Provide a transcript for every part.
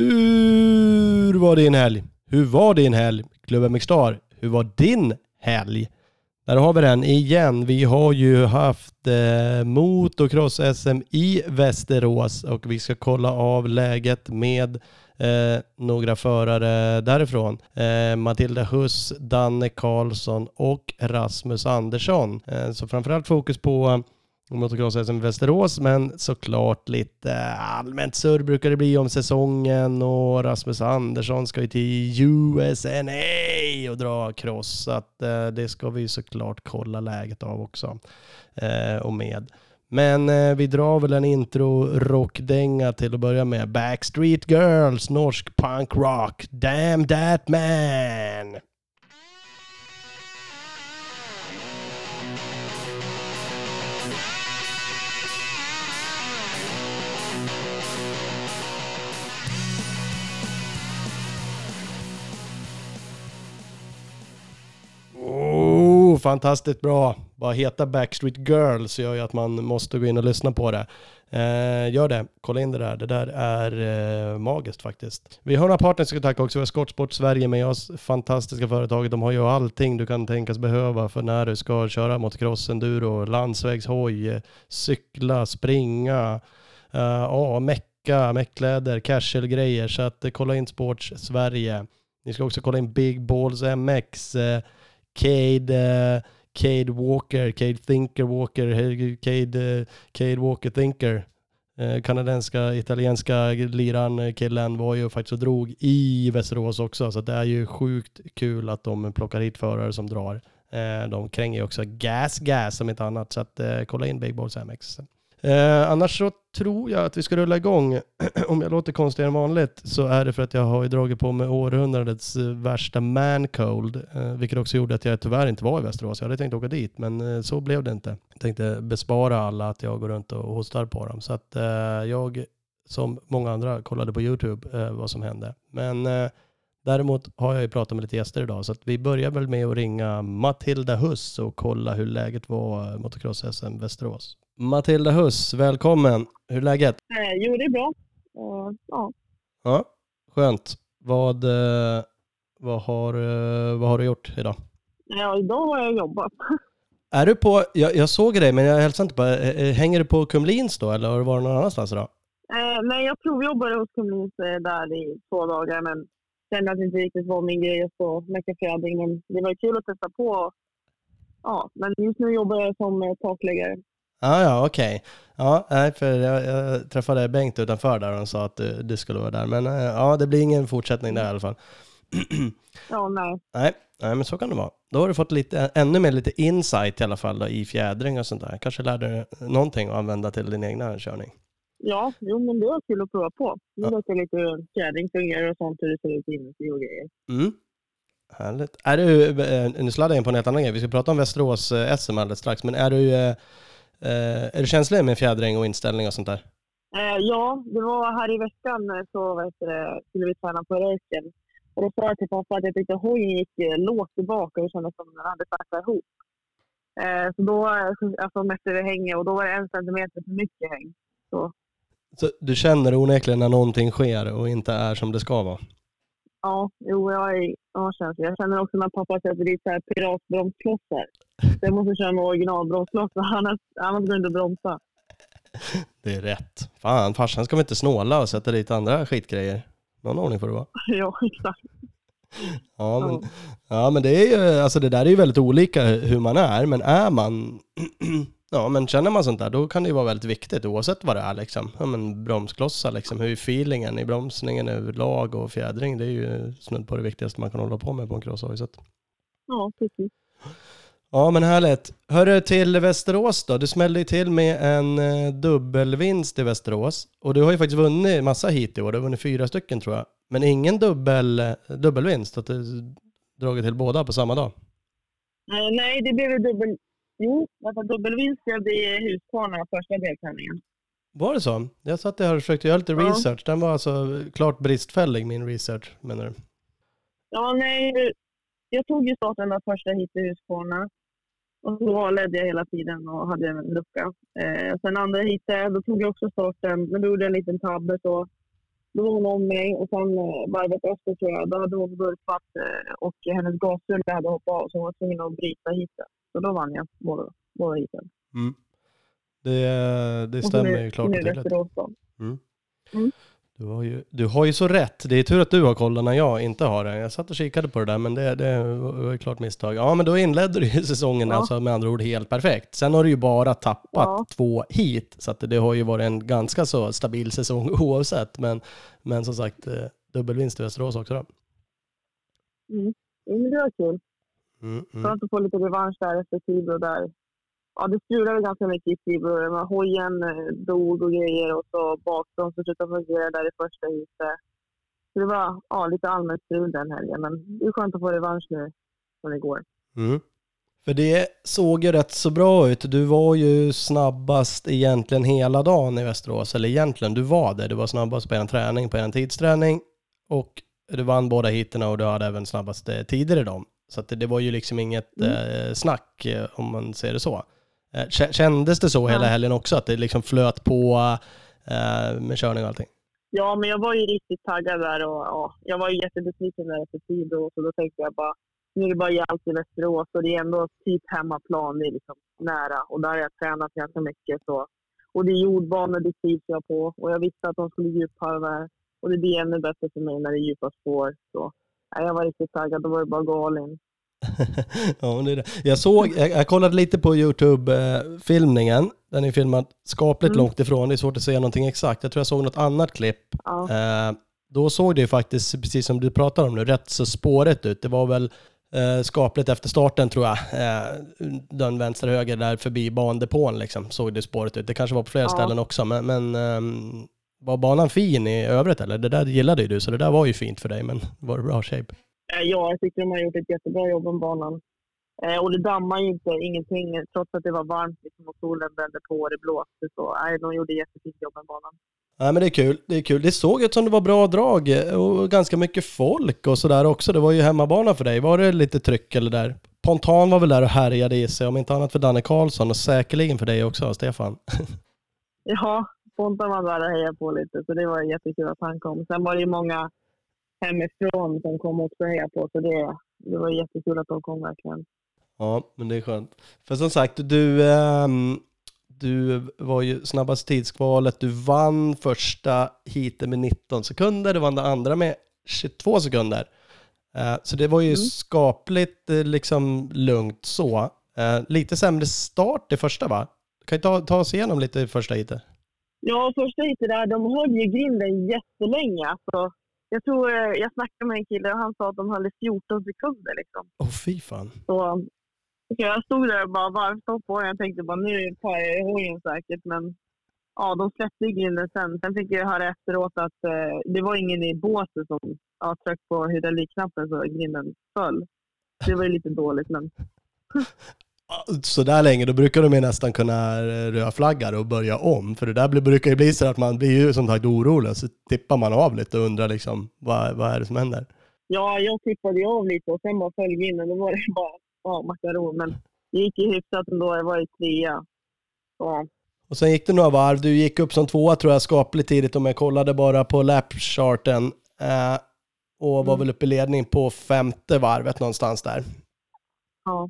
Hur var din helg? Hur var din helg? Klubben Mixstar, hur var din helg? Där har vi den igen. Vi har ju haft eh, motocross-SM i Västerås och vi ska kolla av läget med eh, några förare därifrån. Eh, Matilda Huss, Danne Karlsson och Rasmus Andersson. Eh, så framförallt fokus på motocross-SM i Västerås, men såklart lite allmänt surr brukar det bli om säsongen och Rasmus Andersson ska ju till USNA och dra cross, så att eh, det ska vi såklart kolla läget av också eh, och med. Men eh, vi drar väl en intro-rockdänga till att börja med. Backstreet Girls, norsk punkrock. Damn That Man. Fantastiskt bra. Bara heta Backstreet Girls gör ju att man måste gå in och lyssna på det. Eh, gör det, kolla in det där. Det där är eh, magiskt faktiskt. Vi har några partners att tacka också. Vi har Skottsport Sverige med oss. Fantastiska företaget. De har ju allting du kan tänkas behöva för när du ska köra motocross, enduro, landsvägshoj, cykla, springa, eh, ja, mecka, meckkläder, casual-grejer. Så att eh, kolla in Sports Sverige. Ni ska också kolla in Big Balls MX, eh, Cade, eh, Cade Walker, Cade Thinker Walker, Cade, eh, Cade Walker Thinker. Eh, kanadenska, italienska liran, killen var ju faktiskt och drog i Västerås också. Så det är ju sjukt kul att de plockar hit förare som drar. De kränger ju också Gas Gas som inte annat. Så att kolla in Big Balls MX. Eh, annars så tror jag att vi ska rulla igång. Om jag låter konstigare än vanligt så är det för att jag har ju dragit på mig århundradets eh, värsta mancold, Eh, vilket också gjorde att jag tyvärr inte var i Västerås. Jag hade tänkt åka dit men eh, så blev det inte. Jag tänkte bespara alla att jag går runt och hostar på dem. Så att eh, jag, som många andra, kollade på YouTube eh, vad som hände. Men eh, Däremot har jag ju pratat med lite gäster idag så att vi börjar väl med att ringa Matilda Huss och kolla hur läget var eh, motocross-SM Västerås. Matilda Huss, välkommen. Hur är läget? Eh, jo, det är bra. Uh, ja. Ja, skönt. Vad, eh, vad, har, eh, vad har du gjort idag? ja, idag har jag jobbat. Är du på, jag, jag såg dig men jag hälsade inte på, hänger du på Kumlins då eller har du varit någon annanstans idag? Eh, nej, jag provjobbade hos Kumlins där i två dagar, men kände att det inte riktigt var min grej att stå mycket fjädring. Men det var kul att testa på. Ja, men just nu jobbar jag som takläggare. Ah, ja, okej. Ja, nej, för jag, jag träffade Bengt utanför där och han sa att du, du skulle vara där. Men eh, ja, det blir ingen fortsättning där i alla fall. Ja, nej. nej, nej, men så kan det vara. Då har du fått lite, ännu mer lite insight i alla fall då, i fjädring och sånt där. Kanske lärde dig någonting att använda till din egna körning. Ja, jo, men det var kul att prova på. Nu Ja. vet jag lite hur fjädring fungerar och sånt, hur det ser ut inuti och grejer. Mm. Härligt. Är du, eh, nu sladdar jag in på en helt annan grej. Vi ska prata om Västerås eh, SM alldeles strax. Men är du, är du känslig med fjädring och inställning och sånt där? Eh, ja, det var här i veckan eh, så vad heter det, skulle vi träna på Röken. Och då sa jag till pappa att jag tyckte hojen gick eh, lågt tillbaka och det kändes som den hade packat ihop. Eh, så då eh, alltså, mätte vi hänget och då var det en centimeter för mycket häng. Så Så du känner onekligen när någonting sker och inte är som det ska vara? Ja, jo, jag är ja, känslig. Jag känner också när pappa sätter dit så här piratbromsklossar. Så jag måste köra med originalbromsklossar, annars, annars går det inte att bromsa. Det är rätt. Fan, farsan ska väl inte snåla och sätta dit andra skitgrejer? Någon ordning får det vara. ja, exakt. Ja, men, ja, men det är ju, alltså det där är ju väldigt olika hur man är, men är man, ja men känner man sånt där, då kan det ju vara väldigt viktigt oavsett vad det är liksom. Ja men bromsklossar liksom, hur är feelingen i bromsningen överlag och fjädring, det är ju snudd på det viktigaste man kan hålla på med på en crosshoj. Ja, precis. Ja men härligt. Hörru till Västerås då, du smällde ju till med en eh, dubbelvinst i Västerås. Och du har ju faktiskt vunnit massa hit i år, du har vunnit fyra stycken tror jag. Men ingen dubbel, eh, dubbelvinst, att du dragit till båda på samma dag. Eh, nej, det blev dubbel... Jo, alltså dubbelvinst blev det i Huskvarna första deltävlingen. Var det så? Jag satt där och försökte göra lite Ja. research. Den var alltså klart bristfällig min research menar du? Ja, nej. Jag tog ju starten där första hit i Huskvarna. Och så ledde jag hela tiden och hade en lucka. Eh, sen andra hitet, då tog jag också starten, men då gjorde jag en liten tabbe så. Då var hon om mig och sen eh, varvet efter tror jag, då hade hon vurpat eh, och hennes gasrulle hade hoppat av så hon var tvungen att bryta heatet. Så då vann jag båda, båda heaten. Mm. Det, det stämmer ju klart och tydligt. Mm. Mm. Du, har ju, du har ju så rätt. Det är tur att du har koll när jag inte har det. Jag satt och kikade på det där men det, det var ju klart misstag. Ja men då inledde du ju säsongen Ja. alltså med andra ord helt perfekt. Sen har du ju bara tappat Ja. två hit så att det har ju varit en ganska så stabil säsong oavsett. Men, men som sagt eh, dubbelvinst i Västerås också då. Mm. Men det var kul. Mm, mm. Skönt att få lite revansch där efter Tibro där. Ja, det strulade ganska mycket i. Men Hojen eh, dog och grejer och så så slutade fungera där i första heatet. Så det var ja, lite allmänt strul den helgen. Men det är skönt att få revansch nu från igår. Mm. För det såg ju rätt så bra ut. Du var ju snabbast egentligen hela dagen i Västerås. Eller egentligen, du var det. Du var snabbast på en träning, på en tidsträning. Och du vann båda heaterna och du hade även snabbast eh, tider i dem. Så det, det var ju liksom inget Mm. eh, snack om man ser det så. Eh, kä- kändes det så hela helgen också? Att det liksom flöt på eh, med körning och allting? Ja, men jag var ju riktigt taggad där och ja, jag var ju jättebesviken där efter Tibro. Så då tänkte jag bara, nu är det bara jämnt i Västerås och det är ändå typ hemmaplan. Det är liksom nära och där har jag tränat ganska mycket. Så. Och det är jordbanor, det trivs jag på. Och jag visste att de skulle djupharva och det blir ännu bättre för mig när det är djupa spår. Så. Ja, jag var riktigt taggad, då var det bara in. ja, men det är det. Jag såg, jag, jag kollade lite på YouTube-filmningen. Den är filmad skapligt Mm. långt ifrån. Det är svårt att säga någonting exakt. Jag tror jag såg något annat klipp. Ja. Eh, då såg det ju faktiskt, precis som du pratar om nu, rätt så spåret ut. Det var väl eh, skapligt efter starten tror jag. Eh, den vänster-höger där förbi bandepån liksom, såg det spåret ut. Det kanske var på flera Ja. ställen också, men, men ehm, var banan fin i övrigt eller? Det där gillade ju du, så det där var ju fint för dig, men var det bra shape? Eh, Ja, jag tycker de har gjort ett jättebra jobb om banan. Eh, och det dammar ju inte ingenting, trots att det var varmt liksom, och solen brände på och det blåste. Så nej, de gjorde jättefint jobb med banan. Nej men det är kul, det är kul. Det såg ut som det var bra drag och ganska mycket folk och sådär också. Det var ju hemmabana för dig. Var det lite tryck eller där? Pontan var väl där och härjade i sig, om inte annat för Danne Karlsson och säkerligen för dig också, Stefan. Ja, Pontan var där och hejade på lite, så det var jättekul att han kom. Sen var det ju många hemifrån som kom och hejade på, så det, det var jättekul att de kom verkligen. Ja, men det är skönt. För som sagt, du, ehm, du var ju snabbast tidskvalet. Du vann första heatet med 19 sekunder. Du vann det andra med 22 sekunder. Eh, så det var ju Mm. skapligt eh, liksom lugnt så. Eh, lite sämre start i första va? Kan ju ta, ta oss igenom lite i första heatet. Ja, första heatet där, de höll ju grinden jättelänge. Alltså, jag tror, eh, jag snackade med en kille och han sa att de i 14 sekunder liksom. Åh fy fan. Så okej, jag stod där och bara varvstopp på den. Jag tänkte bara nu tar jag hojen säkert. Men ja, de släppte ju grinden sen. Sen fick jag höra efteråt att eh, det var ingen i båset som ja, tryckte på hydraulikknappen så grinden föll. Det var ju lite dåligt men Så där länge, då brukar de ju nästan kunna rödflagga och börja om. För det där brukar ju bli så att man blir ju som sagt orolig. Så tippar man av lite och undrar liksom vad, vad är det som händer? ja, jag tippade av lite och sen bara föll grinden. Då var det bara ja, makaron. Men det gick ju hyfsat ändå. Jag var ju trea. Så, Och sen gick det några varv. Du gick upp som tvåa tror jag skapligt tidigt om jag kollade bara på lapcharten. Eh, och var Mm. väl uppe i ledning på femte varvet någonstans där. ja.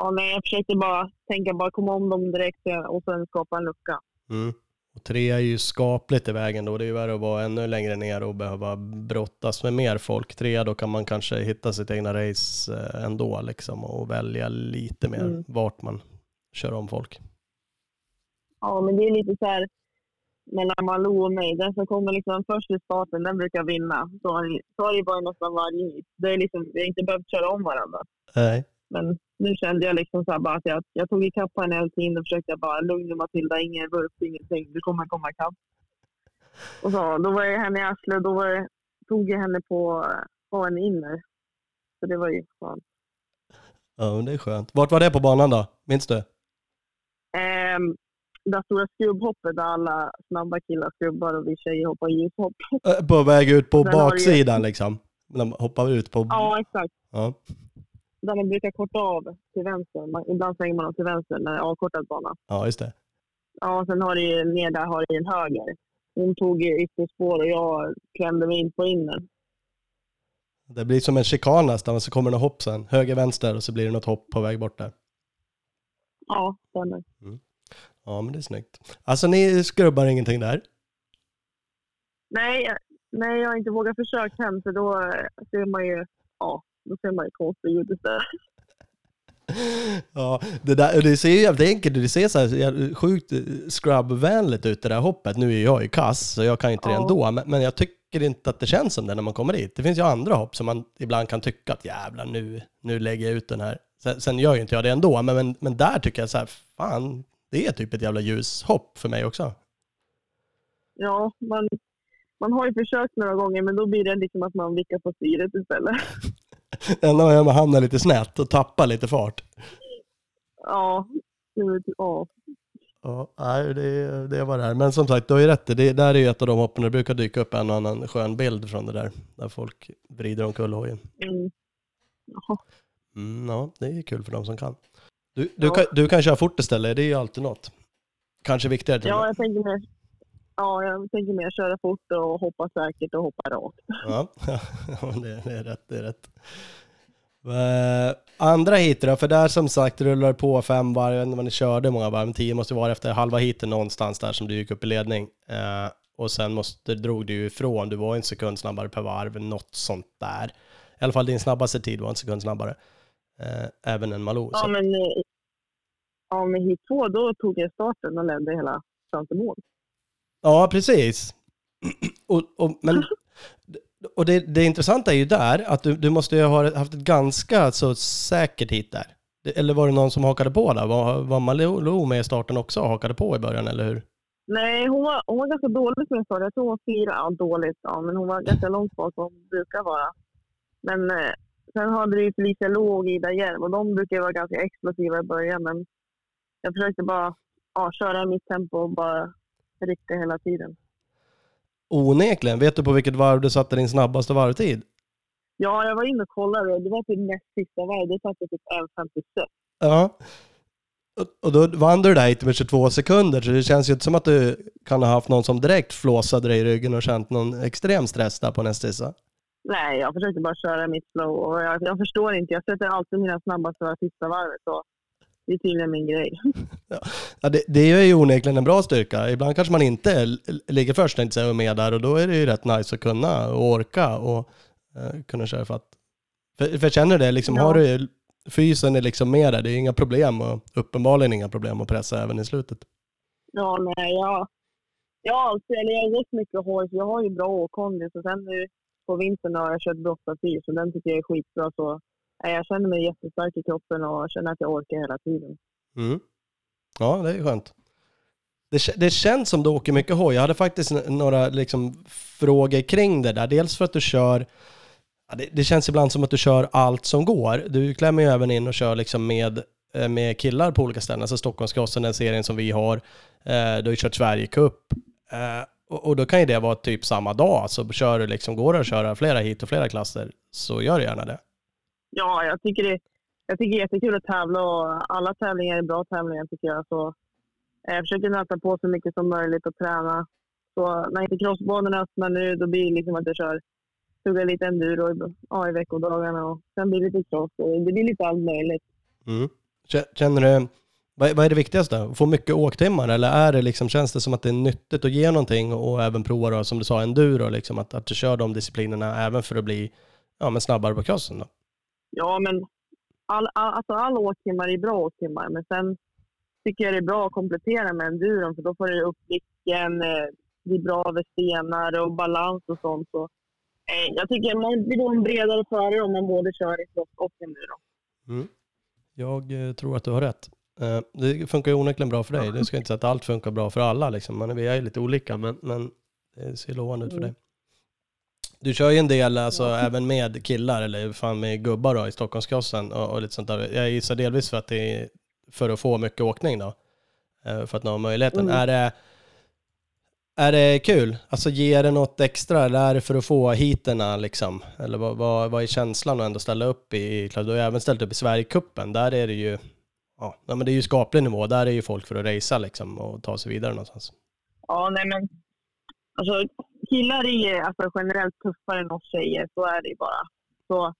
Ja, nej, jag försökte bara tänka bara komma om dem direkt och sen skapa en lucka. Mm. Och tre är ju skapligt i vägen då. Det är ju värre att vara ännu längre ner och behöva brottas med mer folk. Tre då kan man kanske hitta sitt egna race eh, ändå liksom och välja lite mer Mm. vart man kör om folk. Ja, men det är lite så här mellan Malou och mig. Den som kommer liksom först i starten, den brukar vinna. Så så har det ju varit nästan varje hit. Det är liksom, vi har inte behövt köra om varandra. Nej. Men nu kände jag liksom så här bara att jag, jag tog ikapp henne hela tiden och försökte bara lugna Matilda, ingen vurp, ingenting. Du kommer komma ikapp. Och så, då var jag henne i arslet då jag, tog jag henne på, på en inner. Så det var ju skönt. Ja, men det är skönt. Vart var det på banan då? Minns du? Ehm, det stora skrubbhoppet där alla snabba killar skrubbar och vi tjejer hoppar ljushopp. Eh, På väg ut på Sen du ju- baksidan liksom. De hoppar ut på... Ja, exakt. Ja. Där man brukar korta av till vänster. Man, ibland svänger man dem till vänster när det är avkortad bana. ja, just det. Ja, och sen har du ju ner där har du en höger. hon tog ytterspår och jag klämde mig in på inner. Det blir som en chikan nästan, och så kommer det något hopp sen. Höger, vänster och så blir det något hopp på väg bort där. Ja, stämmer. Ja, men det är snyggt. Alltså ni skrubbar ingenting där? Nej, nej, jag har inte vågat försöka hem för då ser man ju, ja, då ser man ju konstig ut istället. Ja, det, där, det ser ju jävligt enkelt ut. Det ser så här sjukt eh, scrub-vänligt ut det där hoppet. Nu är jag ju kass, så jag kan inte det Ja. ändå. Men, men jag tycker inte att det känns som det när man kommer dit. Det finns ju andra hopp som man ibland kan tycka att jävlar, nu, nu lägger jag ut den här. Sen, sen gör ju inte jag det ändå, men, men, men där tycker jag så här, fan, det är typ ett jävla ljushopp för mig också. Ja, man, man har ju försökt några gånger men då blir det liksom att man vickar på styret istället. Enda om man hamnar lite snett och tappar lite fart. Ja, det är ja. Ja, nej, det, det var det här. Men som sagt, du har ju rätt. Det där är ju ett av de hoppen där det brukar dyka upp en och annan skön bild från det där. Där folk vrider omkull hojen. Mm. Jaha. Mm, ja, det är kul för de som kan. Du, du, Ja. kan, du kan köra fort istället, det är ju alltid något. Kanske viktigare till Ja, jag tänker mer, ja, jag tänker mer köra fort och hoppa säkert och hoppa rakt. Ja, det, det är rätt, det är rätt. Eh, andra hit då, för där som sagt rullar på fem varv, jag vet inte vad ni körde många varv, men tio måste vara efter halva hiten någonstans där som du gick upp i ledning. Eh, och sen måste, drog du ifrån, du var en sekund snabbare per varv, något sånt där. I alla fall din snabbaste tid var en sekund snabbare. Eh, även en Malou. Ja, så- men, ja, men hit två, då tog jag starten och ledde hela fram till mål. Ja, precis. Och, och, men, och det, det intressanta är ju där att du, du måste ju ha haft ett ganska så säkert hit där. Eller var det någon som hakade på där? Var, var Malou med i starten också och hakade på i början, eller hur? Nej, hon var, hon var ganska dålig som jag sa. Jag tror hon var fyra. Ja, dåligt. Ja, men hon var ganska långt bak vad hon brukar vara. Men eh, sen hade vi Felicia Lo och Ida Hjelm och de brukar ju vara ganska explosiva i början. Men jag försökte bara ja, köra i mitt tempo och bara rikta hela tiden. Onekligen. Vet du på vilket varv du satte din snabbaste varvtid? Ja, jag var inne och kollade. Det var typ näst sista varv. Då satte typ 1.56. Ja. Och- Och då vann du det där med 22 sekunder, så det känns ju inte som att du kan ha haft någon som direkt flåsade dig i ryggen och känt någon extrem stress där på nästa sista. Nej, jag försökte bara köra mitt flow. Och jag, jag förstår inte. Jag sätter alltid mina snabbaste varv sista varvet. Så det är tydligen min grej. Ja, det, det är ju onekligen en bra styrka. Ibland kanske man inte ligger först, tänkte jag och med där och då är det ju rätt nice att kunna och orka och eh, kunna köra fatt. För, för känner du det, liksom, Ja. har du fysen är liksom med där, det är inga problem och uppenbarligen inga problem att pressa även i slutet. Ja, nej, har alltid, eller jag har gått mycket så jag har ju bra åkondis. Och sen nu på vintern har jag kört brottafyr, så den tycker jag är skitbra. Så jag känner mig jättestark i kroppen och känner att jag orkar hela tiden. Mm. Ja, det är skönt. Det, det känns som du åker mycket hoj. Jag hade faktiskt några liksom, frågor kring det där. Dels för att du kör, det, det känns ibland som att du kör allt som går. Du klämmer ju även in och kör liksom med, eh, med killar på olika ställen. Alltså Stockholmscrossen, den serien som vi har. Eh, du har ju kört Sverigecup. Eh, och, och då kan ju det vara typ samma dag. Så kör du liksom, går det att köra flera hit och flera klasser, så gör du gärna det. Ja, jag tycker det, jag tycker det är jättekul att tävla och alla tävlingar är bra tävlingar tycker jag. Så eh, jag försöker nöta på så mycket som möjligt och träna. Så när inte crossbanorna öppnar nu, då blir det liksom att jag kör tuggar lite enduro i, ja, i veckodagarna och sen blir det lite cross. Och det blir lite allt möjligt. Mm. Känner du, vad, vad är det viktigaste? Att Få mycket åktimmar eller är det liksom, känns det som att det är nyttigt att ge någonting och även prova då, som du sa, enduro, liksom, att, att du kör de disciplinerna även för att bli ja, men snabbare på crossen då? Ja, men all, all, alltså all åktimmar är bra åktimmar, men sen tycker jag det är bra att komplettera med enduron för då får du upp blicken, eh, det är bra över stenar och balans och sånt. Så, eh, jag tycker man blir en bredare förare om man både kör i cross och enduro. Mm. Jag eh, tror att du har rätt. Eh, det funkar ju onekligen bra för dig. Det ska inte säga att allt funkar bra för alla, liksom. Man, vi är lite olika, men, men det ser lovande ut för Mm. Du kör ju en del, alltså även med killar eller fan med gubbar då i Stockholmscrossen och, och lite sånt där. Jag gissar delvis för att det är för att få mycket åkning då. Eh, För att nå möjligheten. Mm. Är, det, är det kul? Alltså ger det något extra eller är det för att få hiterna liksom? Eller vad, vad, vad är känslan att ändå ställa upp i? Du har ju även ställt upp i Sverigecupen. Där är det ju, ja, men det är ju skaplig nivå. Där är ju folk för att racea liksom och ta sig vidare någonstans. Ja, nej men Alltså, killar är alltså, generellt tuffare än oss tjejer, så är det ju bara. Så,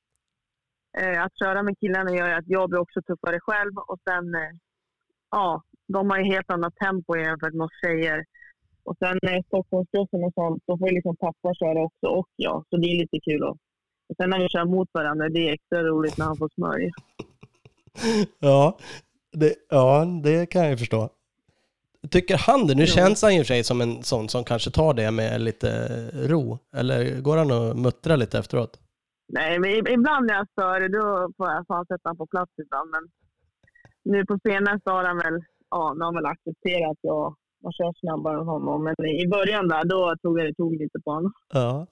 eh, att köra med killarna gör att jag blir också tuffare själv och sen, eh, ja, de har ju helt annat tempo jämfört med oss tjejer. Och sen eh, Stockholmscrossen och sånt, då får ju liksom pappa köra också och jag, så det är lite kul. Och, och sen när vi kör mot varandra, det är extra roligt när han får smörja. Ja, det, ja, det kan jag ju förstå. Tycker han det? Nu Ja. känns han ju för sig som en sån som kanske tar det med lite ro. Eller går han och muttrar lite efteråt? Nej, men ib- ibland när jag stör då får jag fan sätta honom på plats ibland. Men nu på senaste har han väl, ja, nu har han väl accepterat att jag, jag kör snabbare än honom. Men i början där, då tog jag det tog lite på honom. Ja.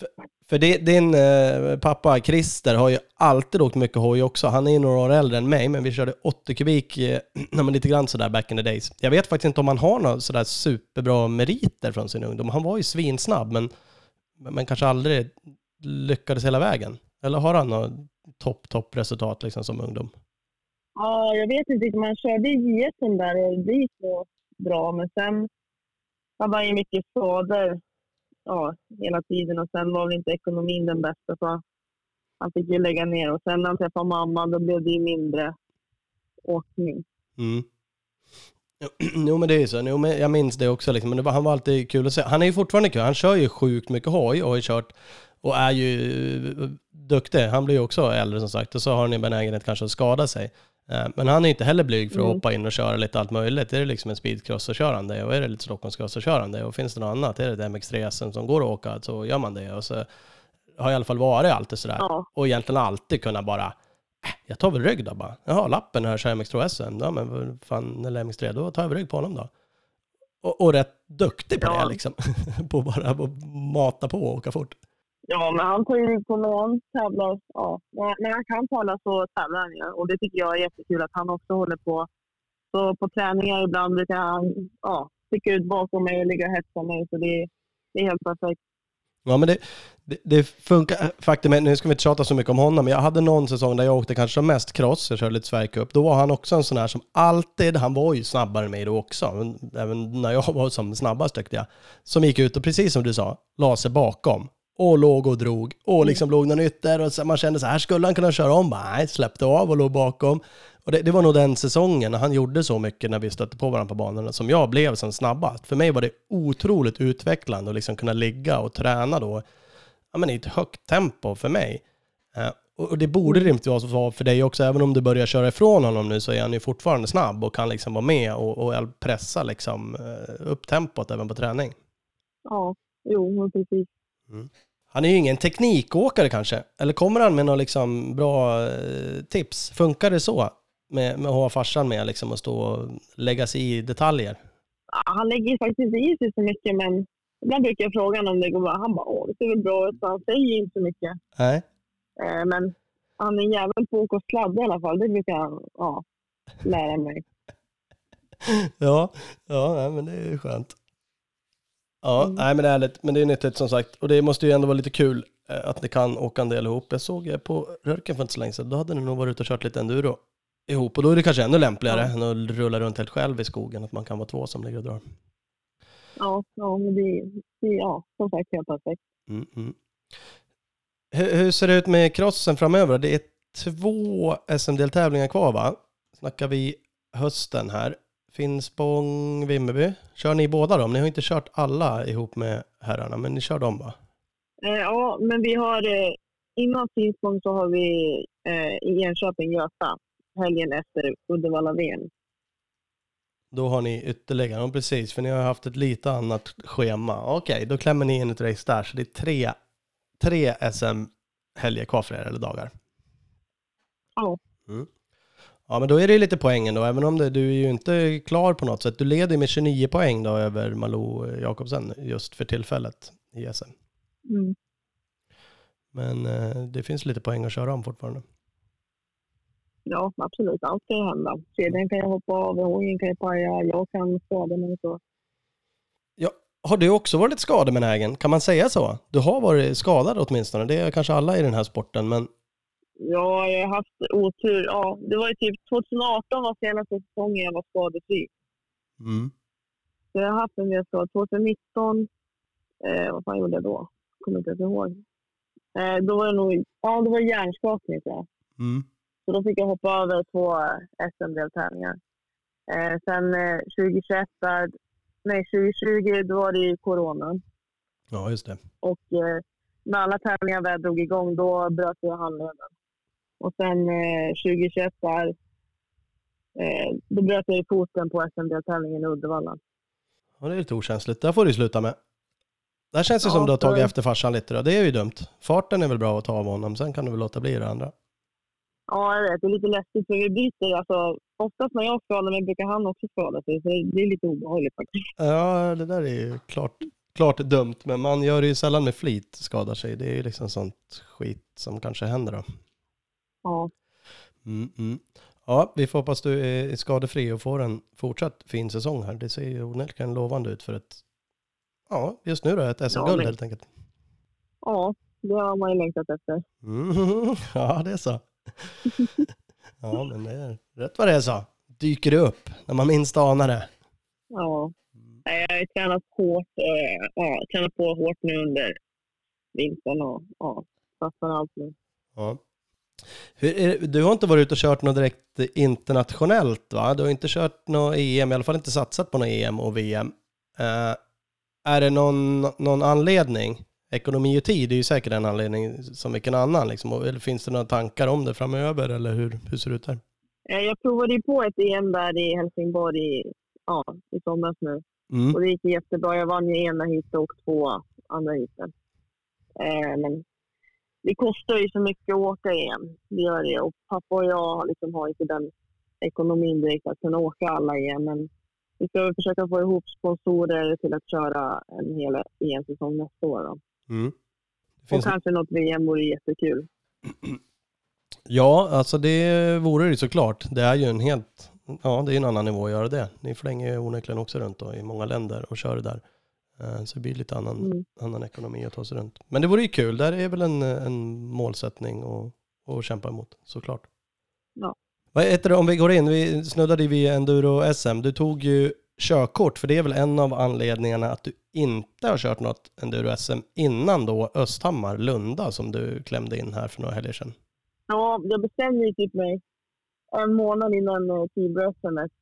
För, för det, din eh, pappa Christer har ju alltid åkt mycket hoj också. Han är ju några år äldre än mig, men vi körde 80 kubik, eh, lite grann sådär back in the days. Jag vet faktiskt inte om han har några sådär superbra meriter från sin ungdom. Han var ju svinsnabb, men, men kanske aldrig lyckades hela vägen. Eller har han något topp, topp resultat liksom som ungdom? Ja, jag vet inte. Man körde i JSen där och det gick så bra. Men sen hade han ju mycket skador ja, hela tiden och sen var väl inte ekonomin den bästa. Så han fick ju lägga ner. Och sen när han träffade mamma, då blev det ju mindre åkning. Mm. Jo men det är ju så, jo, men jag minns det också liksom. men det var, han var alltid kul att se. Han är ju fortfarande kul, han kör ju sjukt mycket hoj och har ju kört och är ju eh, duktig. Han blir ju också äldre som sagt och så har han ju benägenhet kanske att skada sig. Eh, Men han är inte heller blyg för att Mm. hoppa in och köra lite allt möjligt. Är det liksom en speedcross och körande och är det lite Stockholmscross och körande och finns det något annat, är det ett MX3 SM som går att åka så gör man det och så har i alla fall varit alltid sådär. Ja, Och egentligen alltid kunna bara, äh, jag tar väl rygg då bara. Jaha, lappen här kör MX2 SM. Ja men fan, eller MX3, då tar jag väl rygg på honom då. Och, och rätt duktig på Ja. det liksom. på bara att mata på och åka fort ja men han tar ju rygg på någon han tävlar. Ja, när, när han kan tävla så tävlar han ju. Och det tycker jag är jättekul att han också håller på. Så på träningar ibland brukar han ja, sticka ut bakom mig och ligga och hetsa mig. Så det, det är helt perfekt. Ja men det, det, det funkar, faktum är, nu ska vi inte tjata så mycket om honom, men jag hade någon säsong där jag åkte kanske som mest cross, jag körde lite Sverigecup, då var han också en sån här som alltid, han var ju snabbare än mig då också, men även när jag var som snabbast tyckte jag, som gick ut och precis som du sa, la sig bakom och låg och drog och liksom låg någon ytter och så man kände så här skulle han kunna köra om, nej, släppte av och låg bakom. Och det, det var nog den säsongen när han gjorde så mycket när vi stötte på varandra på banorna som jag blev som snabbast. För mig var det otroligt utvecklande att liksom kunna ligga och träna då ja, men i ett högt tempo för mig. Eh, och det borde rimligtvis vara för dig också, även om du börjar köra ifrån honom nu så är han ju fortfarande snabb och kan liksom vara med och, och pressa liksom, eh, upp tempot även på träning. Ja, jo, precis. Han är ju ingen teknikåkare kanske, eller kommer han med några liksom bra eh, tips? Funkar det så? Med, med att ha farsan med liksom och stå och lägga sig i detaljer? Ja, Han lägger faktiskt inte i sig så mycket, men ibland brukar jag fråga honom om det går bra. Han bara, åh, det ser väl bra ut. Så Han säger inte så mycket. Nej. Eh, men han är jävel på att åka och sladda i alla fall. Det brukar han ja, lära mig. Ja, ja men det är ju skönt. Ja, Mm. nej men ärligt, men det är nyttigt som sagt. Och det måste ju ändå vara lite kul eh, att ni kan åka en del ihop. Jag såg eh, på Rörken för inte så länge sedan, då hade ni nog varit ute och kört lite enduro ihop. Och då är det kanske ännu lämpligare Ja. än att rulla runt helt själv i skogen, att man kan vara två som ligger och drar. Ja, ja men det, det ja, som sagt helt perfekt. Mm, mm. Hur, hur ser det ut med crossen framöver? Det är två SM-deltävlingar kvar va? Snackar vi hösten här. Finspång, Vimmerby. Kör ni båda dem? Ni har inte kört alla ihop med herrarna, men ni kör dem va? Eh, ja, men vi har eh, innan Finspång så har vi eh, i Enköping Göta helgen efter Uddevalla-VM. Då har ni ytterligare, ja, precis, för ni har haft ett lite annat schema. Okej, då klämmer ni in ett race där, så det är tre, tre SM-helger kvar för er, eller dagar. Ja. Mm. Ja, men då är det ju lite poängen då, även om det, du är ju inte klar på något sätt. Du leder med 29 poäng då över Malou Jakobsen just för tillfället i SM. Mm. Men eh, det finns lite poäng att köra om fortfarande. Ja, absolut. Allt kan hända. Kedjan kan ju hoppa av, hojen kan ju paja, jag kan skada mig. Så. Ja, har du också varit skadebenägen? Kan man säga så? Du har varit skadad åtminstone. Det är kanske alla i den här sporten, men Ja, jag har haft otur. Ja, det var ju typ 2018 var senaste säsongen jag var skadefri. mm. Så jag har haft en del skador. 2019 Eh, vad fan gjorde jag då? Kommer inte ens ihåg. Eh, då var det nog, ja det var hjärnskakning tror jag. Mm. Så då fick jag hoppa över två SM-deltävlingar. Eh, sen eh, 2021, där, nej 2020, då var det ju corona. Ja, just det. Och eh, när alla tävlingar väl drog igång, då bröt jag handleden. Och sen eh, 2021 där, eh, då bröt jag i foten på SM-deltävlingen i Uddevalla. Ja, det är lite okänsligt. Där får du sluta med. Där känns det Ja, som du har tagit för- efter farsan lite då. Det är ju dumt. Farten är väl bra att ta av honom, sen kan du väl låta bli det andra. Ja, jag vet. Det är lite läskigt för vi byter. Alltså, oftast när jag skadar mig brukar han också skada sig. Så det är lite obehagligt faktiskt. Ja, det där är ju klart, klart dumt, men man gör det ju sällan med flit, skadar sig. Det är ju liksom sånt skit som kanske händer då. Ja, Mm, mm. Ja, vi får hoppas du är skadefri och får en fortsatt fin säsong här. Det ser ju onekligen lovande ut för ett, ja, just nu då, ett SM-guld men- helt enkelt. ja, det har man ju längtat efter. Mm, ja, det är så. Ja, men det är rätt vad det är så. Dyker det upp när man minst anar det. Ja. Jag har tränat hårt, eh, ja, tränat på hårt nu under vintern och ja, satsar allt nu. Ja. Hur du har inte varit ute och kört något direkt internationellt va? Du har inte kört något EM, i alla fall inte satsat på något EM och VM. Eh, är det någon, någon anledning? Ekonomi och tid är ju säkert en anledning som vilken annan. Liksom. Eller finns det några tankar om det framöver eller hur, hur ser det ut där? Eh, Jag provade ju på ett EM där i Helsingborg i, ja, i somras nu. Mm. Och det gick jättebra. Jag vann ju ena heatet och två andra heaten. Eh, men det kostar ju så mycket att åka EM. Det gör det. Och pappa och jag liksom har inte den ekonomin direkt att kunna åka alla EM. Men vi ska väl försöka få ihop sponsorer till att köra en hel EM-säsong nästa år. Då. Mm. Det Och kanske något VM vore jättekul. ja, alltså det vore det såklart. Det är ju en helt, ja det är en annan nivå att göra det. Ni flänger ju onekligen också runt då, i många länder och kör det där. Eh, Så det blir lite annan, Mm. annan ekonomi att ta sig runt. Men det vore ju kul, där är väl en, en målsättning att, att kämpa emot såklart. Ja. Vad heter det, om vi går in, vi snuddade vid enduro-SM. Du tog ju körkort, för det är väl en av anledningarna att du inte har kört något enduro-SM innan då Östhammar, Lunda, som du klämde in här för några helger sedan. Ja, jag bestämde ju typ mig en månad innan eh, Tibro-SMet